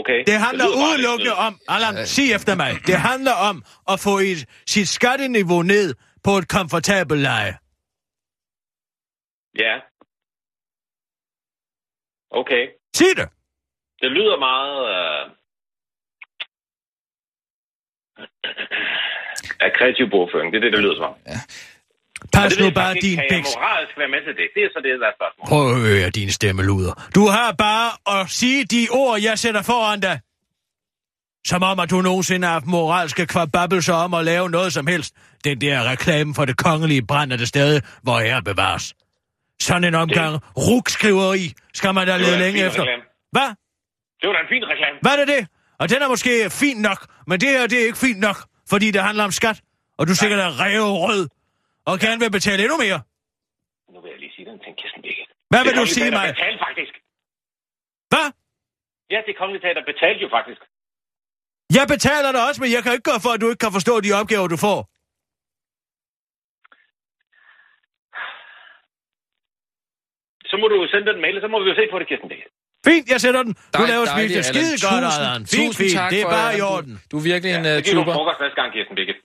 Okay. Det handler lidt udelukkende om... Allan, sig efter mig. Det handler om at få et, sit skatteniveau ned på et komfortabelt leje. Ja. Okay. Sig det. Det lyder meget... Øh... af kreativ bogføring. Det er det, det lyder som om. Og Pas det nu bare din ikke. Kan jeg bæks. moralsk være med til det? Det er så det, der er spørgsmålet. Prøv at høre din stemme, luder. Du har bare at sige de ord, jeg sætter foran dig. Som om, at du nogensinde har haft moralske kvababelser om at lave noget som helst. Den der reklame for det kongelige brænder det sted, hvor ære bevares. Sådan en omgang rukskriveri skal man da lede længe fin efter. reklame. Hvad? Det var da en fin reklame. Hvad er det? Og den er måske fint nok, men det her det er ikke fint nok, fordi det handler om skat. Og du sikkert er rød og gerne vil betale endnu mere. Nu vil jeg lige sige den til Kirsten Birgit. Hvad Det vil du kongelige sige mig? betalte faktisk. Hvad? Ja, det kongelige teater betalte jo faktisk. Jeg betaler dig også, men jeg kan ikke gøre for, at du ikke kan forstå de opgaver, du får. Så må du sende den mail, og så må vi jo se på det, Kirsten Birgit. Fint, jeg sætter den. Du Dej- laver spist det Allan. skide godt, Tusind- Allan. Fint, tusind fint. tak Det er for, bare i Allan. Du- orden. Du er virkelig en Ja, uh, så giver du tuber. frokost næste gang, Kirsten Birgit.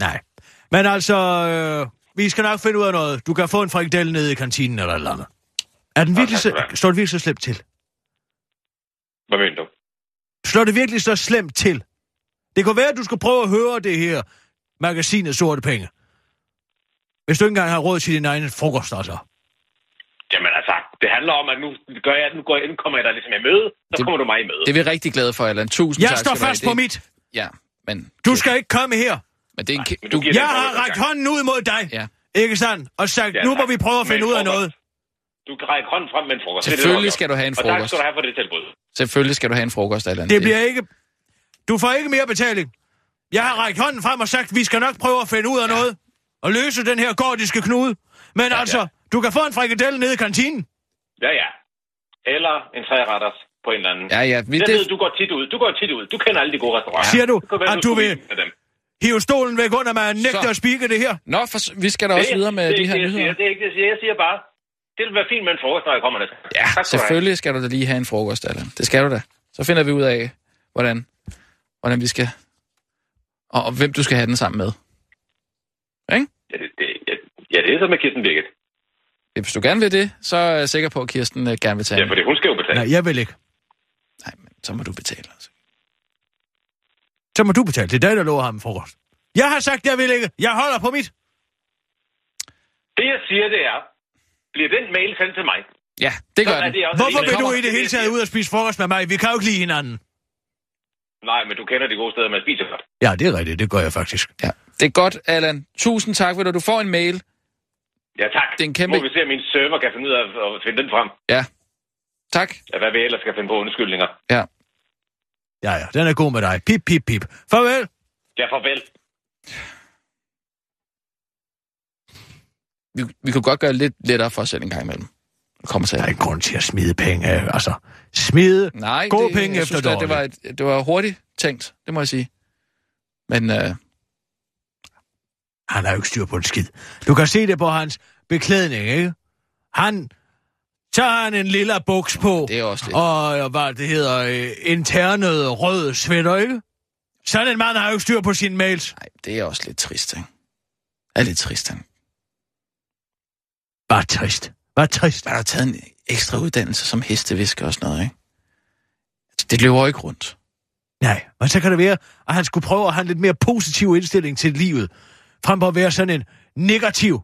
Nej. Men altså, øh, vi skal nok finde ud af noget. Du kan få en frikadelle nede i kantinen eller et eller andet. Er den virkelig du så, står det virkelig så slemt til? Hvad mener du? Slår det virkelig så slemt til? Det kunne være, at du skulle prøve at høre det her magasinet Sorte Penge. Hvis du ikke engang har råd til din egen frokost, altså. Jamen altså, det handler om, at nu, gør jeg, nu, går jeg, nu kommer jeg dig ligesom i møde, så Det- kommer du mig i møde. Det er vi rigtig glade for, Allan. Tusind Jeg tak. står du have. fast på mit. Ja, men... Du skal ikke komme her. Men det er en... Nej, du, du Jeg har frokost gang. hånden ud mod dig. Ja. Ikke sandt? Og sagt, Ja, nu må vi prøve at finde ud af frokost. noget. Du kan række hånden frem med en frokost. Det det, Selvfølgelig skal du have en Og tak frokost. skal du have for det tilbud. Selvfølgelig skal du have en frokost, Allan. Det bliver ikke... Du får ikke mere betaling. Jeg har rækket hånden frem og sagt, vi skal nok prøve at finde ud af noget. Og løse den her gordiske knude. Men Ja, altså, ja. du kan få en frikadelle nede i kantinen. Ja, ja. Eller en træretters på en eller anden. Ja, ja. Vi, Jeg det, ved, du går tit ud. Du går tit ud. Du kender alle de gode restauranter. Siger du, Det være, at du skulle vil- vise med dem. Hiv stolen væk under mig og nægter Så. at spikke det her. Nå, for, vi skal da også Det- videre med det de her det, jeg siger. nyheder. Det er ikke det, jeg siger. Jeg siger bare, det vil være fint med en frokost, når jeg kommer næste. gang. Ja, Tak du selvfølgelig skal du da lige have en frokost, Allan. Det skal du da. Så finder vi ud af, hvordan, hvordan vi skal... Og, og hvem du skal have den sammen med. Ikke? Ja, det, det, ja, ja, det er så med Kirsten Birgit. Hvis du gerne vil det, så er jeg sikker på, at Kirsten øh, gerne vil tage Ja, for det, hun skal jo betale. Nej, jeg vil ikke. Nej, men så må du betale. Altså. Så må du betale. Det er dig, der lover ham frokost. Jeg har sagt, jeg vil ikke. Jeg holder på mit. Det, jeg siger, det er, bliver den mail sendt til mig? Ja, det gør er den. det også Hvorfor en- vil du i det hele taget ud og spise frokost med mig? Vi kan jo ikke lide hinanden. Nej, men du kender de gode steder, man spiser godt. Ja, det er rigtigt. Det gør jeg faktisk. Ja. Det er godt, Allan. Tusind tak, for Du får en mail. Ja, tak. Det er en kæmpe- Må vi se, om min server kan finde ud af at finde den frem. Ja. Tak. Ja, hvad vi ellers skal finde på undskyldninger. Ja. Ja, ja, den er god med dig. Pip, pip, pip. Farvel. Ja, farvel. Vi, vi kunne godt gøre det lidt lettere for os selv en gang imellem. Det kommer til. Der er ikke grund til at smide penge. Altså, smide Nej, gode det, penge jeg efter synes, da, det var, et, det var hurtigt tænkt, det må jeg sige. Men øh, Han har jo ikke styr på en skid. Du kan se det på hans beklædning, ikke? Han... Så har han en lille buks på. det er også lidt... Og hvad det hedder, øh, internet rød sweater, ikke? Sådan en mand har jo ikke styr på sine mails. Nej, det er også lidt trist, ikke? Det er lidt trist, han. Bare trist. Bare trist. Man har taget en ekstra uddannelse som hestevisker og sådan noget, ikke? Altså, Det løber ikke rundt. Nej, men så kan det være, at han skulle prøve at have en lidt mere positiv indstilling til livet, frem for at være sådan en negativ.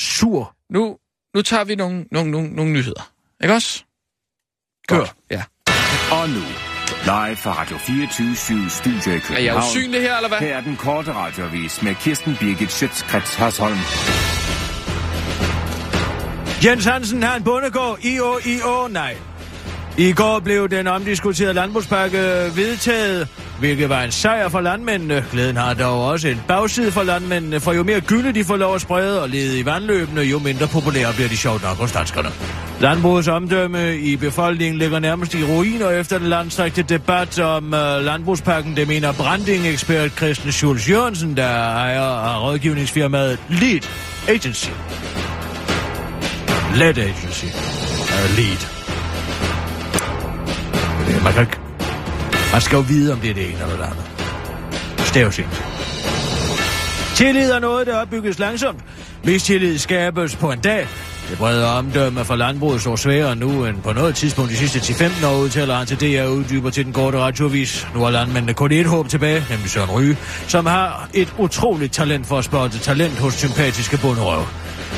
Sur Nu, nu tager vi nogle, nogle, nogle, nogle nyheder. Ikke også? Kør. Godt. Ja. Og nu, live fra Radio 24 Studio i Er jeg København. usynlig her, eller hvad? Her er den korte radiovis med Kirsten Birgit Schøtzgrads Hasholm. Jens Hansen har en bondegård. I-O, I-O, nej. I går blev den omdiskuterede landbrugspakke vedtaget, hvilket var en sejr for landmændene. Glæden har dog også en bagside for landmændene, for jo mere gylde de får lov at sprede og lede i vandløbene, jo mindre populære bliver de sjovt nok hos danskerne. Landbrugets omdømme i befolkningen ligger nærmest i ruiner efter den landstrækte debat om uh, landbrugspakken. Det mener branding-ekspert Christian Schulz Jørgensen, der ejer af rådgivningsfirmaet Lead Agency. Lead Agency. Uh, lead. Man kan ikke... Man skal jo vide, om det er det ene eller det andet. Stavsigt. Tillid er noget, der opbygges langsomt. Hvis tillid skabes på en dag, det brede omdømme for landbruget så sværere nu end på noget tidspunkt de sidste 10-15 år, udtaler han til DR uddyber til den korte radiovis. Nu har landmændene kun et håb tilbage, nemlig Søren Ryge, som har et utroligt talent for at spotte talent hos sympatiske bunderøv.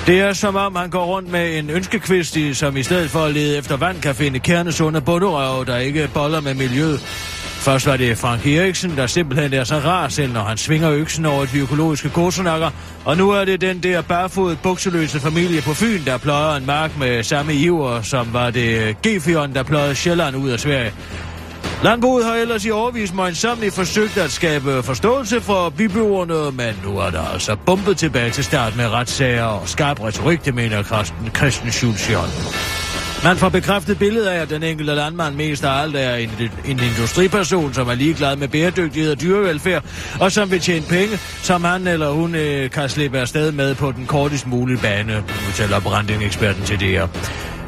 Det er som om, han går rundt med en ønskekvist, som i stedet for at lede efter vand, kan finde kernesunde bunderøv, der ikke boller med miljøet. Først var det Frank Eriksen, der simpelthen er så rar selv, når han svinger øksen over de økologiske kosonakker. Og nu er det den der barfodet bukseløse familie på Fyn, der pløjer en mark med samme iver, som var det g der pløjede Sjælland ud af Sverige. Landbruget har ellers i overvis møjnsomligt forsøgt at skabe forståelse for byboerne, men nu er der altså bumpet tilbage til start med retssager og skarp retorik, det mener Christen, Christen Schulz man får bekræftet billedet af, at den enkelte landmand mest af alt er en, en industriperson, som er ligeglad med bæredygtighed og dyrevelfærd, og som vil tjene penge, som han eller hun øh, kan slippe afsted med på den kortest mulige bane, fortæller branding-eksperten til DR.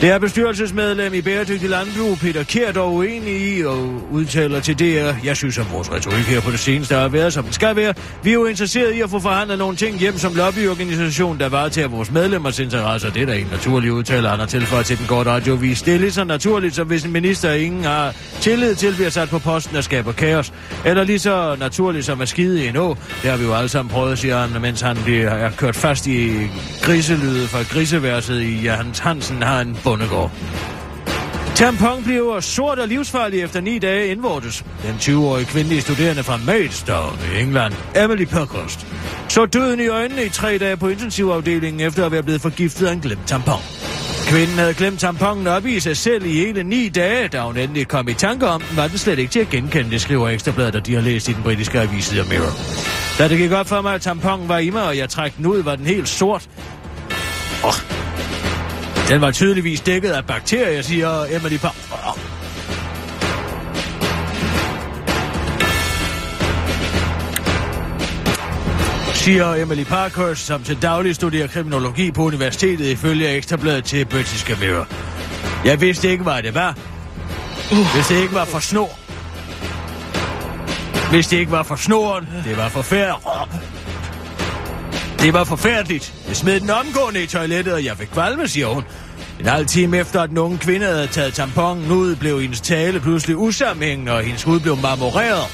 Det er bestyrelsesmedlem i Bæredygtig Landbrug, Peter Kjær, dog uenig i, og udtaler til DR, jeg synes, at vores retorik her på det seneste har været, som den skal være. Vi er jo interesseret i at få forhandlet nogle ting hjem som lobbyorganisation, der varetager vores medlemmers interesser. Det er da en naturlig udtaler, han har tilføjet til den gode radiovis. Det er lige så naturligt, som hvis en minister ingen har tillid til, bliver sat på posten og skaber kaos. Eller lige så naturligt som at skide i en å. Det har vi jo alle sammen prøvet, siger han, mens han bliver kørt fast i griselydet fra griseværset i Jens Hansen har en Bundegård. Tampon bliver sort og livsfarlig efter ni dage indvortes. Den 20-årige kvindelige studerende fra Maidstone i England, Emily Perkost, så døden i øjnene i tre dage på intensivafdelingen efter at være blevet forgiftet af en glemt tampon. Kvinden havde glemt tamponen op i sig selv i hele ni dage, da hun endelig kom i tanke om den, var den slet ikke til at genkende, det skriver Ekstrabladet, og de har læst i den britiske avis The Mirror. Da det gik op for mig, at tamponen var i mig, og jeg trak den ud, var den helt sort. Oh. Den var tydeligvis dækket af bakterier, siger Emily Pau. Siger Emily Parkhurst, som til daglig studerer kriminologi på universitetet ifølge Ekstrabladet til britiske Mirror. Jeg vidste ikke, hvad det var. Hvis det ikke var for snor. Hvis det ikke var for snoren, det var forfærdeligt. Det var forfærdeligt. Jeg smed den omgående i toilettet, og jeg fik kvalme, siger hun. En halv time efter, at den unge kvinde havde taget tamponen ud, blev hendes tale pludselig usammenhængende, og hendes hud blev marmoreret.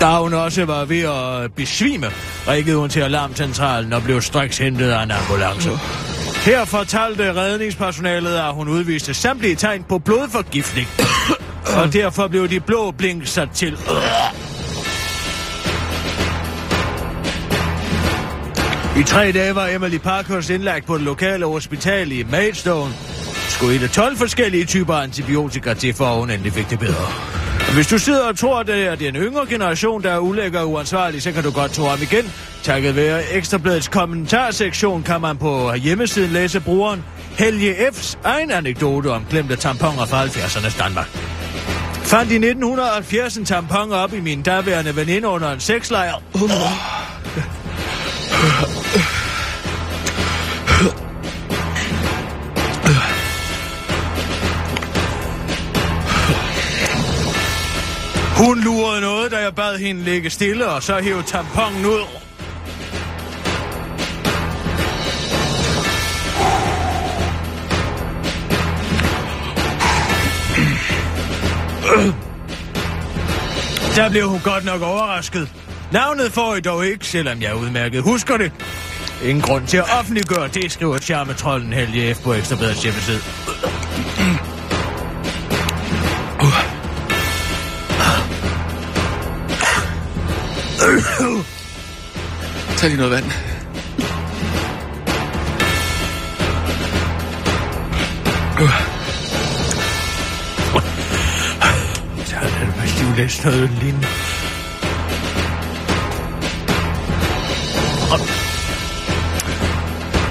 Da hun også var ved at besvime, rækkede hun til alarmcentralen og blev straks hentet af en ambulance. Her fortalte redningspersonalet, at hun udviste samtlige tegn på blodforgiftning. <coughs> og derfor blev de blå blink sat til. I tre dage var Emily Parkhurst indlagt på det lokale hospital i Maidstone. Skulle et 12 forskellige typer antibiotika til, for at hun endelig fik det bedre. Hvis du sidder og tror, at det er den yngre generation, der er ulækker og uansvarlig, så kan du godt tro ham igen. Takket være Ekstrabladets kommentarsektion kan man på hjemmesiden læse brugeren Helge F's egen anekdote om glemte tamponer fra 70'ernes Danmark. Fandt i 1970 en tampon op i min daværende veninde under en sexlejr. Hun lurede noget, da jeg bad hende ligge stille, og så hæve tamponen ud. Der blev hun godt nok overrasket. Navnet får I dog ikke, selvom jeg udmærket husker det. Ingen grund til at offentliggøre det, skriver charmetrollen Helge F. på Ekstrabladets hjemmeside. Tag lige noget vand. Så er det vist jo læst noget lignende.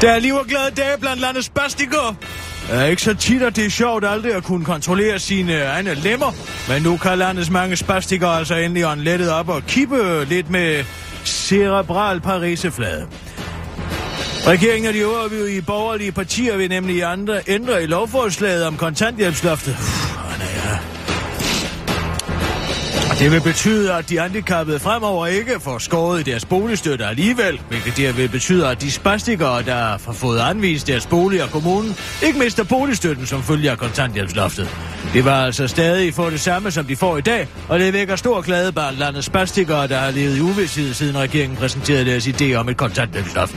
Der er liv og glade dage blandt landets bastikere. Det er ikke så tit, at det er sjovt aldrig at kunne kontrollere sine egne lemmer. Men nu kan landets mange spastikere altså endelig ånd lettet op og kippe lidt med cerebral pariseflade. Regeringen og de øvrige borgerlige partier vil nemlig andre ændre i lovforslaget om kontanthjælpsloftet. Og det vil betyde, at de handicappede fremover ikke får skåret i deres boligstøtte alligevel, hvilket derved betyder, at de spastikere, der har fået anvist deres bolig af kommunen, ikke mister boligstøtten som følge af kontanthjælpsloftet. Det var altså stadig få det samme, som de får i dag, og det vækker stor glæde blandt landets spastikere, der har levet i uvidshed, siden regeringen præsenterede deres idé om et kontanthjælpsloft.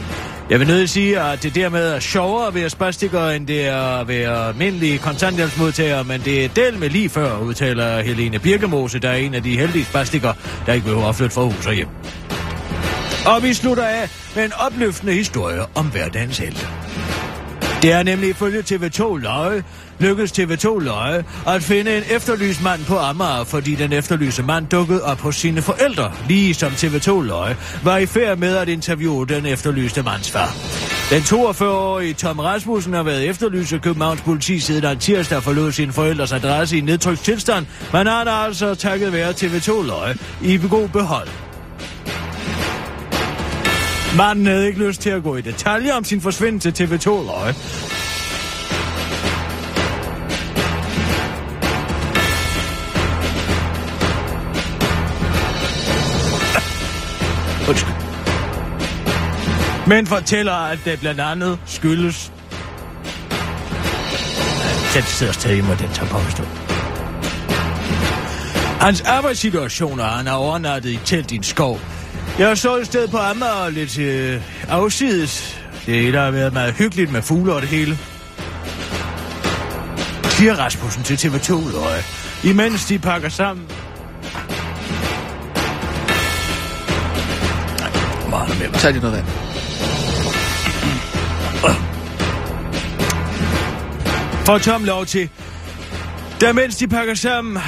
Jeg vil nødt sige, at det dermed er sjovere at være spastikere, end det er at være almindelige kontanthjælpsmodtagere, men det er del med lige før, udtaler Helene Birkemose, der er en af de heldige spastikere, der ikke behøver at flytte fra hus og hjem. Og vi slutter af med en opløftende historie om hverdagens helte. Det er nemlig ifølge TV2 Løje, lykkedes TV2 Løje at finde en efterlyst mand på Amager, fordi den efterlyste mand dukkede op hos sine forældre, lige som TV2 Løje var i færd med at interviewe den efterlyste mands far. Den 42-årige Tom Rasmussen har været efterlyst af Københavns politi siden han tirsdag forlod sin forældres adresse i nedtrykt tilstand, men han har altså takket være TV2 Løje i god behold. Manden havde ikke lyst til at gå i detaljer om sin forsvinden til TV2 Løje. Undskyld. Men fortæller, at det blandt andet skyldes... Den sidder stadig med den tager på. Hans arbejdssituation er, han har overnattet i telt i en skov. Jeg så et sted på Amager lidt øh, afsides. Det hele har været meget hyggeligt med fugle og det hele. Siger Rasmussen til TV2 Løje, imens de pakker sammen. Nej, meget med mig. Tag lige noget vand. Får Tom lov til, der mens de pakker sammen,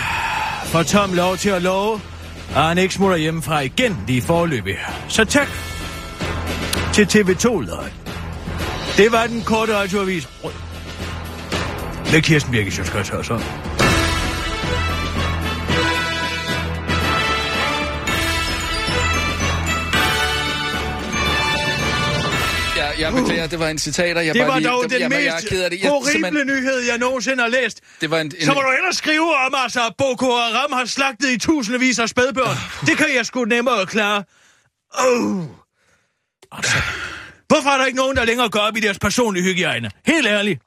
får Tom lov til at love, at han ikke smutter hjemmefra igen lige forløbig. Så tak til TV2 Løg. Det var den korte radioavis. Med Kirsten Birgit og så. Jeg, beklager, det var en citat, og jeg Det bare var lige, dog den jamen, mest jeg det. Jeg, horrible simpelthen- nyhed, jeg nogensinde har læst. Det var en, en, Så må du ellers skrive om, altså, at Boko Haram har slagtet i tusindvis af spædbørn. Det kan jeg sgu nemmere klare. Oh. Altså, hvorfor er der ikke nogen, der længere går op i deres personlige hygiejne? Helt ærligt.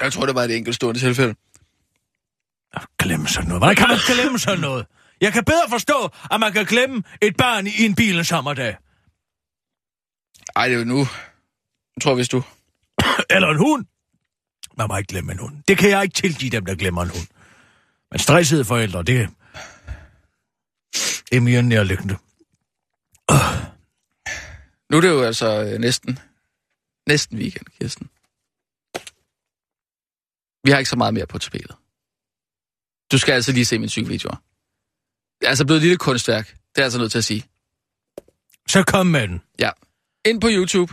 Jeg tror, det var et enkeltstående tilfælde. Glemme sådan noget. Hvordan kan man glemme sådan noget? Jeg kan bedre forstå, at man kan glemme et barn i en bil en sommerdag. Ej, det er jo nu. Jeg tror, hvis du... Eller en hund. Man må ikke glemme en hund. Det kan jeg ikke tilgive dem, der glemmer en hund. Men stressede forældre, det det er mere nærliggende. Nu er det jo altså øh, næsten... Næsten weekend, Kirsten. Vi har ikke så meget mere på tapetet. Du skal altså lige se min cykelvideoer. Det er altså blevet et lille kunstværk. Det er jeg altså nødt til at sige. Så kom med den. Ja. Ind på YouTube.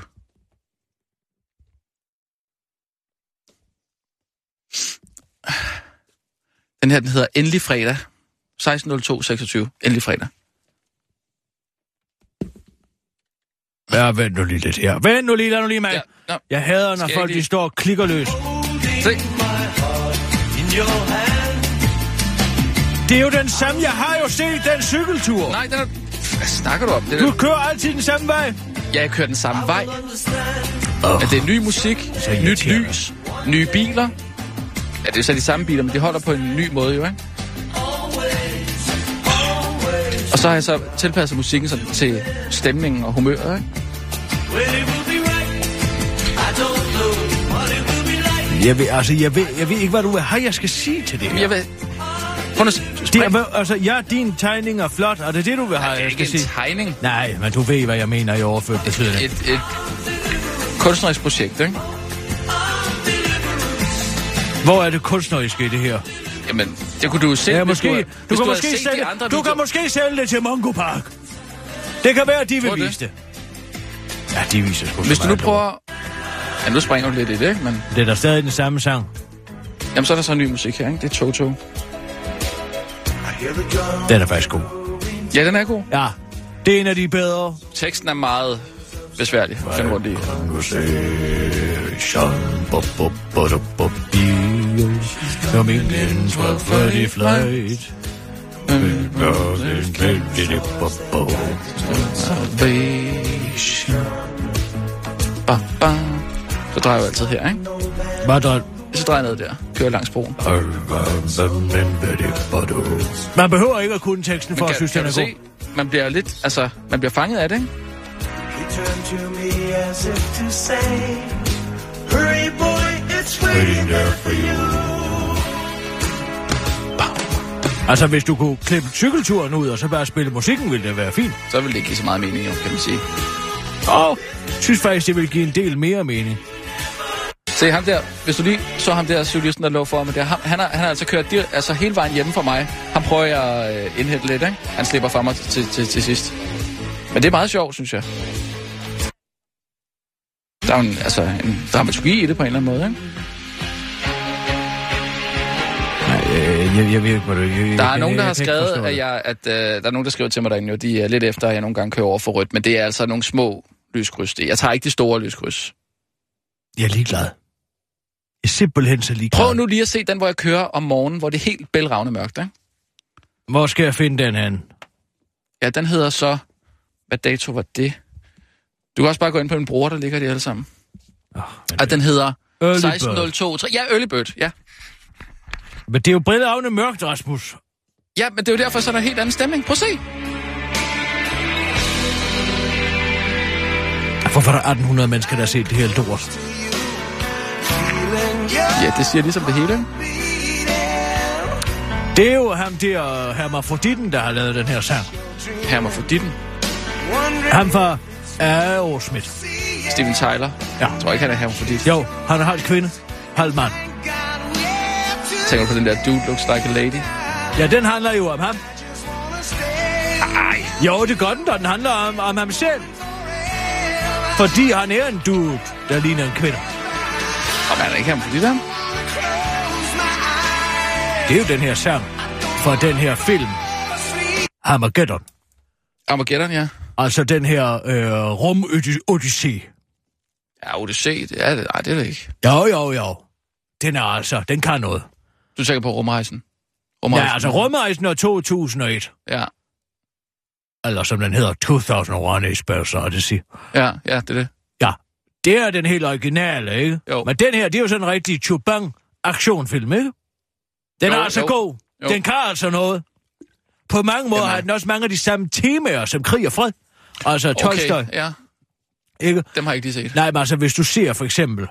Den her, den hedder Endelig Fredag. 16.02.26. Endelig Fredag. Ja, vent nu lige lidt her. Vent nu lige, lad nu lige, mand. Ja, nå. jeg hader, når Skal folk lige- de står og klikker løs. Se. Det er jo den samme, jeg har jo set den cykeltur. Nej, den er... Hvad snakker du om? Det er Du kører altid den samme vej. Ja, jeg kører den samme vej. Oh. Men det er ny musik, Så nyt lys, nye biler. Ja, det er så de samme biler, men de holder på en ny måde jo, ikke? Og så har jeg så tilpasset musikken sådan til stemningen og humøret, ikke? Jeg ved, altså, jeg ved, jeg ved ikke, hvad du have, jeg skal sige til det her. Jeg vil... Nu at Det spring. er, hvad- altså, ja, din tegning er flot, og det er det, du vil have, Det er ikke en sige. tegning. Nej, men du ved, hvad jeg mener i overført betydning. Et, et kunstnerisk projekt, ikke? Hvor er det kunstneriske i det her? Jamen, det kunne du jo se, Ja, måske, du, du, hvis du, kan havde måske sælge, andre du kan måske sælge det til Mongo Park. Det kan være, at de vil du det? vise det. Ja, de viser sgu Hvis du nu meget dog. prøver... Ja, nu springer du lidt i det, ikke? Men, Det er da stadig den samme sang. jamen, så er der så ny musik her, ikke? Det er Toto. Den er faktisk god. Ja, den er god. Ja, det er en af de bedre. Teksten er meget besværlig at finde rundt i. Conversation, bo, bo, bo, do, bo, bio. Coming in 12.30 flight. Så drejer jeg altid her, ikke? Hvad? Så jeg ned der. Kører langs broen. Man behøver ikke at kunne teksten for Men at synes, den kan er god. man bliver lidt, altså, man bliver fanget af det, ikke? Waiting there for you. Altså, hvis du kunne klippe cykelturen ud og så bare spille musikken, ville det være fint. Så vil det ikke give så meget mening, kan man sige. Og synes faktisk, det vil give en del mere mening. Se ham der, hvis du lige så ham der, solisten, der lå for mig der, ham, han, har, han har altså kørt dir, altså hele vejen hjemme for mig. Han prøver jeg at øh, indhente lidt, ikke? Han slipper fra mig til, til, til sidst. Men det er meget sjovt, synes jeg. Der er en, altså, en dramaturgi i det på en eller anden måde, ikke? Øh, jeg, jeg hvad du... Jeg, Der er jeg, nogen, der jeg har skrevet, at, jeg, at øh, der er nogen, der skriver til mig derinde, jo, de er lidt efter, at jeg nogle gange kører over for rødt, men det er altså nogle små lyskryds. Det- Jeg tager ikke de store lyskryds. Jeg er ligeglad. Er simpelthen så ligeglad. Prøv nu lige at se den, hvor jeg kører om morgenen, hvor det er helt bælragende mørkt, ikke? Hvor skal jeg finde den hen? Ja, den hedder så... Hvad dato var det? Du kan også bare gå ind på min bror, der ligger de alle sammen. Oh, Og den hedder Early 1602. Ja, Bird, ja. Men det er jo brillavne mørkt, Rasmus. Ja, men det er jo derfor, så er der en helt anden stemning. Prøv at se. Hvorfor er der 1800 mennesker, der har set det her lort? Ja, det siger ligesom det hele. ikke? Det er jo ham der, Hermafroditten, der har lavet den her sang. Hermafroditten. Ham fra Aerosmith. Steven Tyler. Ja. Jeg tror ikke, han er hermafrodit. Jo, han er halv kvinde, halv mand. Tænker du på den der Dude Looks Like a Lady? Ja, den handler jo om ham. Ej. Jo, det gør den da. Den handler om, om ham selv. Fordi han er en dude, der ligner en kvinde. Og han er ikke hermafrodit, ham. Det er jo den her sang fra den her film. Armageddon. Armageddon, ja. Altså den her øh, rum-odyssé. Ja, Odyssey, det er det. Nej, det er det ikke. Jo, jo, jo. Den er altså, den kan noget. Du tænker på rumrejsen. rumrejsen. Ja, altså rumrejsen er 2001. Ja, Eller som den hedder, 2001 A Space Odyssey. ja, ja, det er det. Det er den helt originale, ikke? Jo. Men den her, det er jo sådan en rigtig chubang aktionfilm, ikke? Den Jo, er altså jo. god. Jo. Den kan altså noget. På mange måder Jamen. har den også mange af de samme temaer som krig og fred. Altså Tolstoy, Okay, ja. ikke? Dem har jeg ikke lige set. Nej, men altså hvis du ser for eksempel,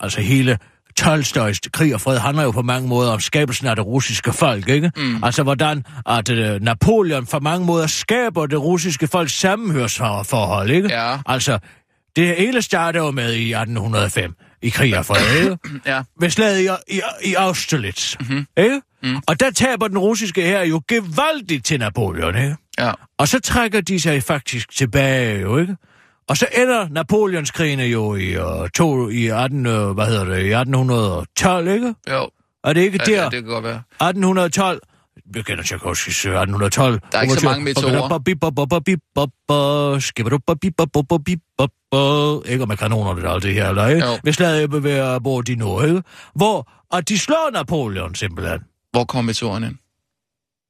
altså hele Tolstoys krig og fred handler jo på mange måder om skabelsen af det russiske folk, ikke? Mm. Altså hvordan at uh, Napoleon på mange måder skaber det russiske folks sammenhørsforhold, ikke? Ja. Altså, det hele starter jo med i 1805 i krig og fred? <clears throat> Ja. Ved slaget i, i, i Austerlitz, mm-hmm. ikke? Mm. Og der taber den russiske her jo gevaldigt til Napoleon, ikke? Ja. Og så trækker de sig faktisk tilbage, jo ikke? Og så ender Napoleonskrigene jo i, uh, to, i 18, uh, hvad hedder det, i 1812, ikke? Jo. Er det ikke Ja, der? ja, det kan godt være. 1812. Vi kender Tchaikovskis øh, 1812. Der er ikke så mange meteorer. Ikke med kanonerne og alt det her, eller ikke? Ved slaget ved Borodino, ikke? Hvor, og de slår Napoleon simpelthen. Hvor kommer meteoren ind?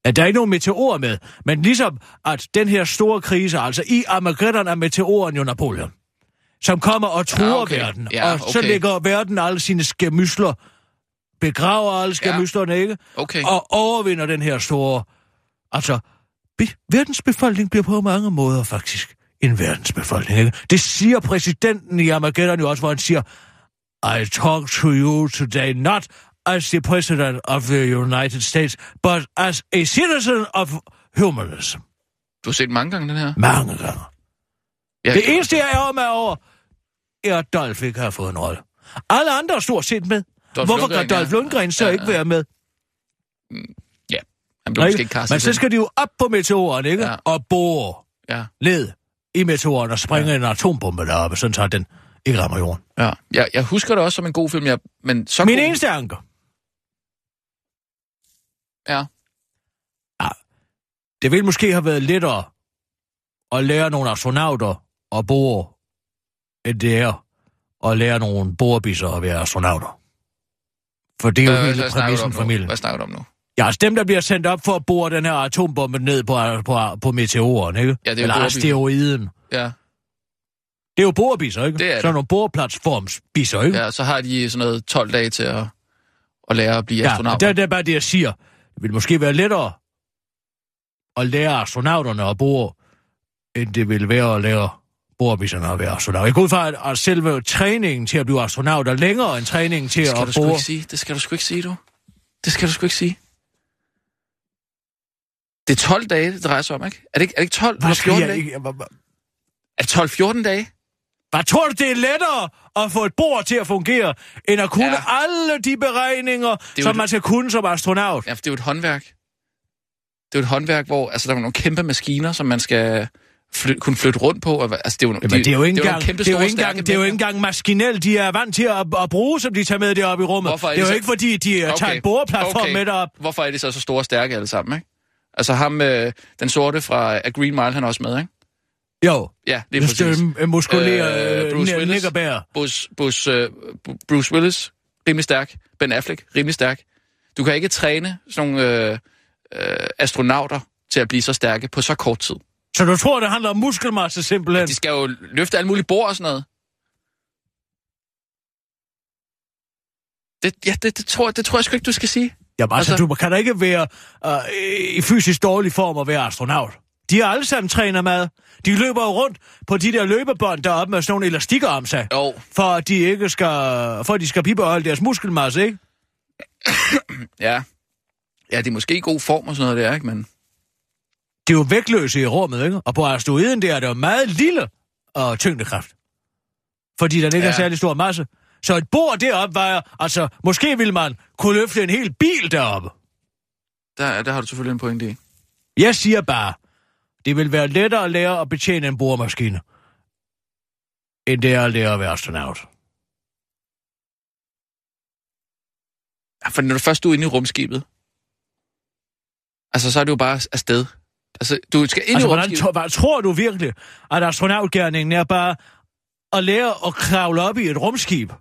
Ja, der er ikke nogen meteor med, men ligesom at den her store krise, altså i Armageddon er meteoren jo Napoleon, som kommer og truer Ja, okay. verden, Ja, og så okay. lægger verden alle sine skærmysler, begraver alle skærmyslerne, ikke? Okay. Og overvinder den her store, altså Be- verdens befolkning bliver på mange måder faktisk en verdensbefolkning, ikke? Det siger præsidenten i Armageddon jo også, hvor han siger, I talk to you today not as the president of the United States, but as a citizen of humanism. Du har set mange gange den her. Mange gange. Ja, Det eneste, jeg er med over, er, at Dolph ikke har fået en rolle. Alle andre er stort set med. Dolph Hvorfor kan Lundgren, Dolph ja. Lundgren så Ja, ikke ja. være med? Ja, han blev måske ikke kastet Men så skal de jo op på meteoren, ikke? Ja. Og bore Ja, led i meteoren og springe ja. en atombombe deroppe, sådan så den ikke rammer jorden. ja. Jeg, jeg husker det også som en god film, jeg, men så Min god... eneste anker. Ja. Det ville måske have været lettere at lære nogle astronauter at bore, end det er at lære nogle borebisser at være astronauter. For det er jo Øh, hele hvad præmissen for familien. Hvad snakker du om nu? Ja, altså dem, der bliver sendt op for at bore den her atombombe ned på, på, på meteoren, ikke? Ja, det er Eller borebisser. asteroiden. Ja, Det er jo borebisser, ikke? Det er det. Sådan nogle boreplatsformsbisser, ikke? ja, så har de sådan noget 12 dage til at, at lære at blive Ja, astronaut. og det, er bare det, jeg siger. Det vil måske være lettere at lære astronauterne at bore, end det vil være at lære borebisserne at være astronauter. Jeg går ud fra, at- at selve træningen til at blive astronaut er længere end træningen til Det skal at du bore. sige. Det skal du sgu ikke sige, du. Det skal du sgu ikke sige. Det er 12 dage, det drejer sig om, ikke? Er det ikke, er det ikke 12 Hvad eller skal 14 jeg dage? ikke? Er det 12-14 dage? Hvad tror du, det er lettere at få et bord til at fungere, end at kunne Ja. alle de beregninger, som et- man skal kunne som astronaut? Ja, for det er jo et håndværk. Det er jo et håndværk, hvor altså, der er nogle kæmpe maskiner, som man skal fly, kunne flytte rundt på. Og, altså, det er jo, Jamen, det er jo ikke det er engang, kæmpe det er jo ikke engang, det er jo ikke engang maskinelt, de er vant til at, at bruge, som de tager med deroppe i rummet. Hvorfor er det er det jo så- ikke, fordi de okay. tager en boreplatform okay. med derop. Hvorfor er de så så store og stærke alle sammen, ikke? Altså ham, øh, den sorte fra A Green Mile, han er også med, ikke? Jo, Ja, det er det præcis. er muskulere Øh, øh, Bruce Willis. Bruce, Bruce, øh, Bruce Willis, rimelig stærk. Ben Affleck, rimelig stærk. Du kan ikke træne sådan nogle øh, øh, astronauter til at blive så stærke på så kort tid. Så du tror, det handler om muskelmasse simpelthen? De skal jo løfte alle mulige bord og sådan noget. Det, ja, det, det, tror, det tror jeg sgu ikke, du skal sige. Jamen altså, altså- du kan da ikke være øh, i fysisk dårlig form at være astronaut. De er alle sammen træner mad. De løber jo rundt på de der løbebånd deroppe med sådan nogle elastikker om sig. Jo, For at de ikke skal, for at de skal bibeholde deres muskelmasse, ikke? ja. Ja, det er måske i god form og sådan noget der, ikke? Men De er jo vægtløse i rummet, ikke? Og på asteroiden der er det jo meget lille uh, tyngdekraft. Fordi der ikke er Ja. særlig stor masse. Så et bord deroppe vejer, altså måske ville man kunne løfte en hel bil deroppe. der, der har du selvfølgelig en pointe i. Jeg siger bare, det vil være lettere at lære at betjene en boremaskine, end det er at lære at være astronaut. Ja, for når du først er inde i rumskibet, altså så er det jo bare afsted. Altså, du skal ind Altså, i hvordan, rumskibet. tror, hvad, tror du virkelig, at astronautgærningen er bare at lære at kravle op i et rumskib?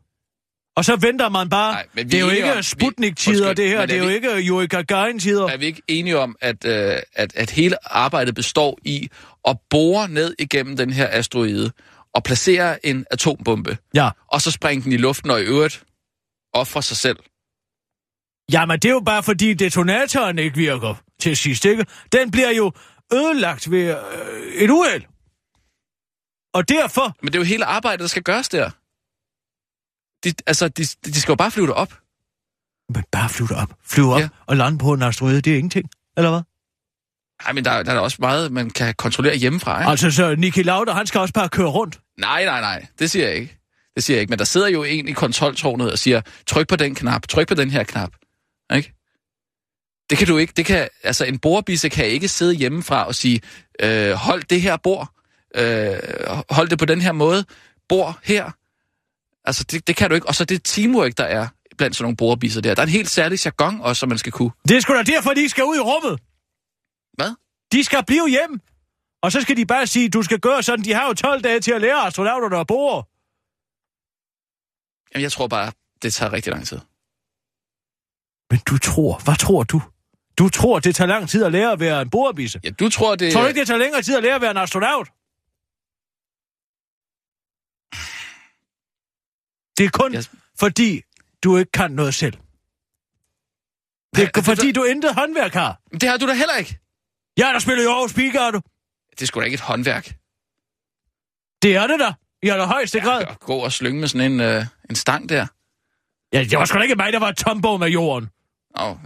Og så venter man bare. Nej, det er jo ikke Sputnik-tider, det her. er Det er jo vi- ikke Yuri Gagarin-tider. Er vi ikke enige om, at, øh, at, at hele arbejdet består i at bore ned igennem den her asteroide og placere en atombombe, Ja. og så springe den i luften og i øvrigt ofre sig selv? Jamen, det er jo bare fordi detonatoren ikke virker til sidst, ikke? Den bliver jo ødelagt ved øh, et uheld. Og derfor... Men det er jo hele arbejdet, der skal gøres der. De, altså, de, de skal jo bare flyve op. Men bare flyve op. Flyve op Ja. og lande på en asteroide, det er ingenting. Eller hvad? Nej, men der, der er også meget, man kan kontrollere hjemmefra, ikke? Altså, så Niki Lauda, han skal også bare køre rundt. Nej, nej, nej. Det siger jeg ikke. Det siger jeg ikke. Men der sidder jo en i kontroltårnet og siger, tryk på den knap, tryk på den her knap. Ikke? Det kan du ikke. Det kan, altså, en bordbisse kan ikke sidde hjemmefra og sige, øh, hold det her bord. Øh, hold det på den her måde. Bord her. Altså, det, det kan du ikke. Og så det teamwork, der er blandt sådan nogle bordbisser der. Der er en helt særlig jargon også, som man skal kunne. Det er sgu da derfor, de skal ud i rummet. Hvad? De skal blive hjem. Og så skal de bare sige, du skal gøre sådan. De har jo 12 dage til at lære astronauterne at bore. Jamen, jeg tror bare, det tager rigtig lang tid. Men du tror, hvad tror du? Du tror, det tager lang tid at lære at være en borebisse. Ja, du tror, det... Tror du ikke, det tager længere tid at lære at være en astronaut? Det er kun Jeg- fordi, du ikke kan noget selv. Det er det- fordi, du intet håndværk har. Det har du da heller ikke. Jeg har da spillet i Aarhus du. Det er sgu da ikke et håndværk. Det er det da. I allerhøjeste grad. At gå og slynge med sådan en, øh, en stang der. Ja, det var sgu da ikke mig, der var tombo med jorden. Åh, oh,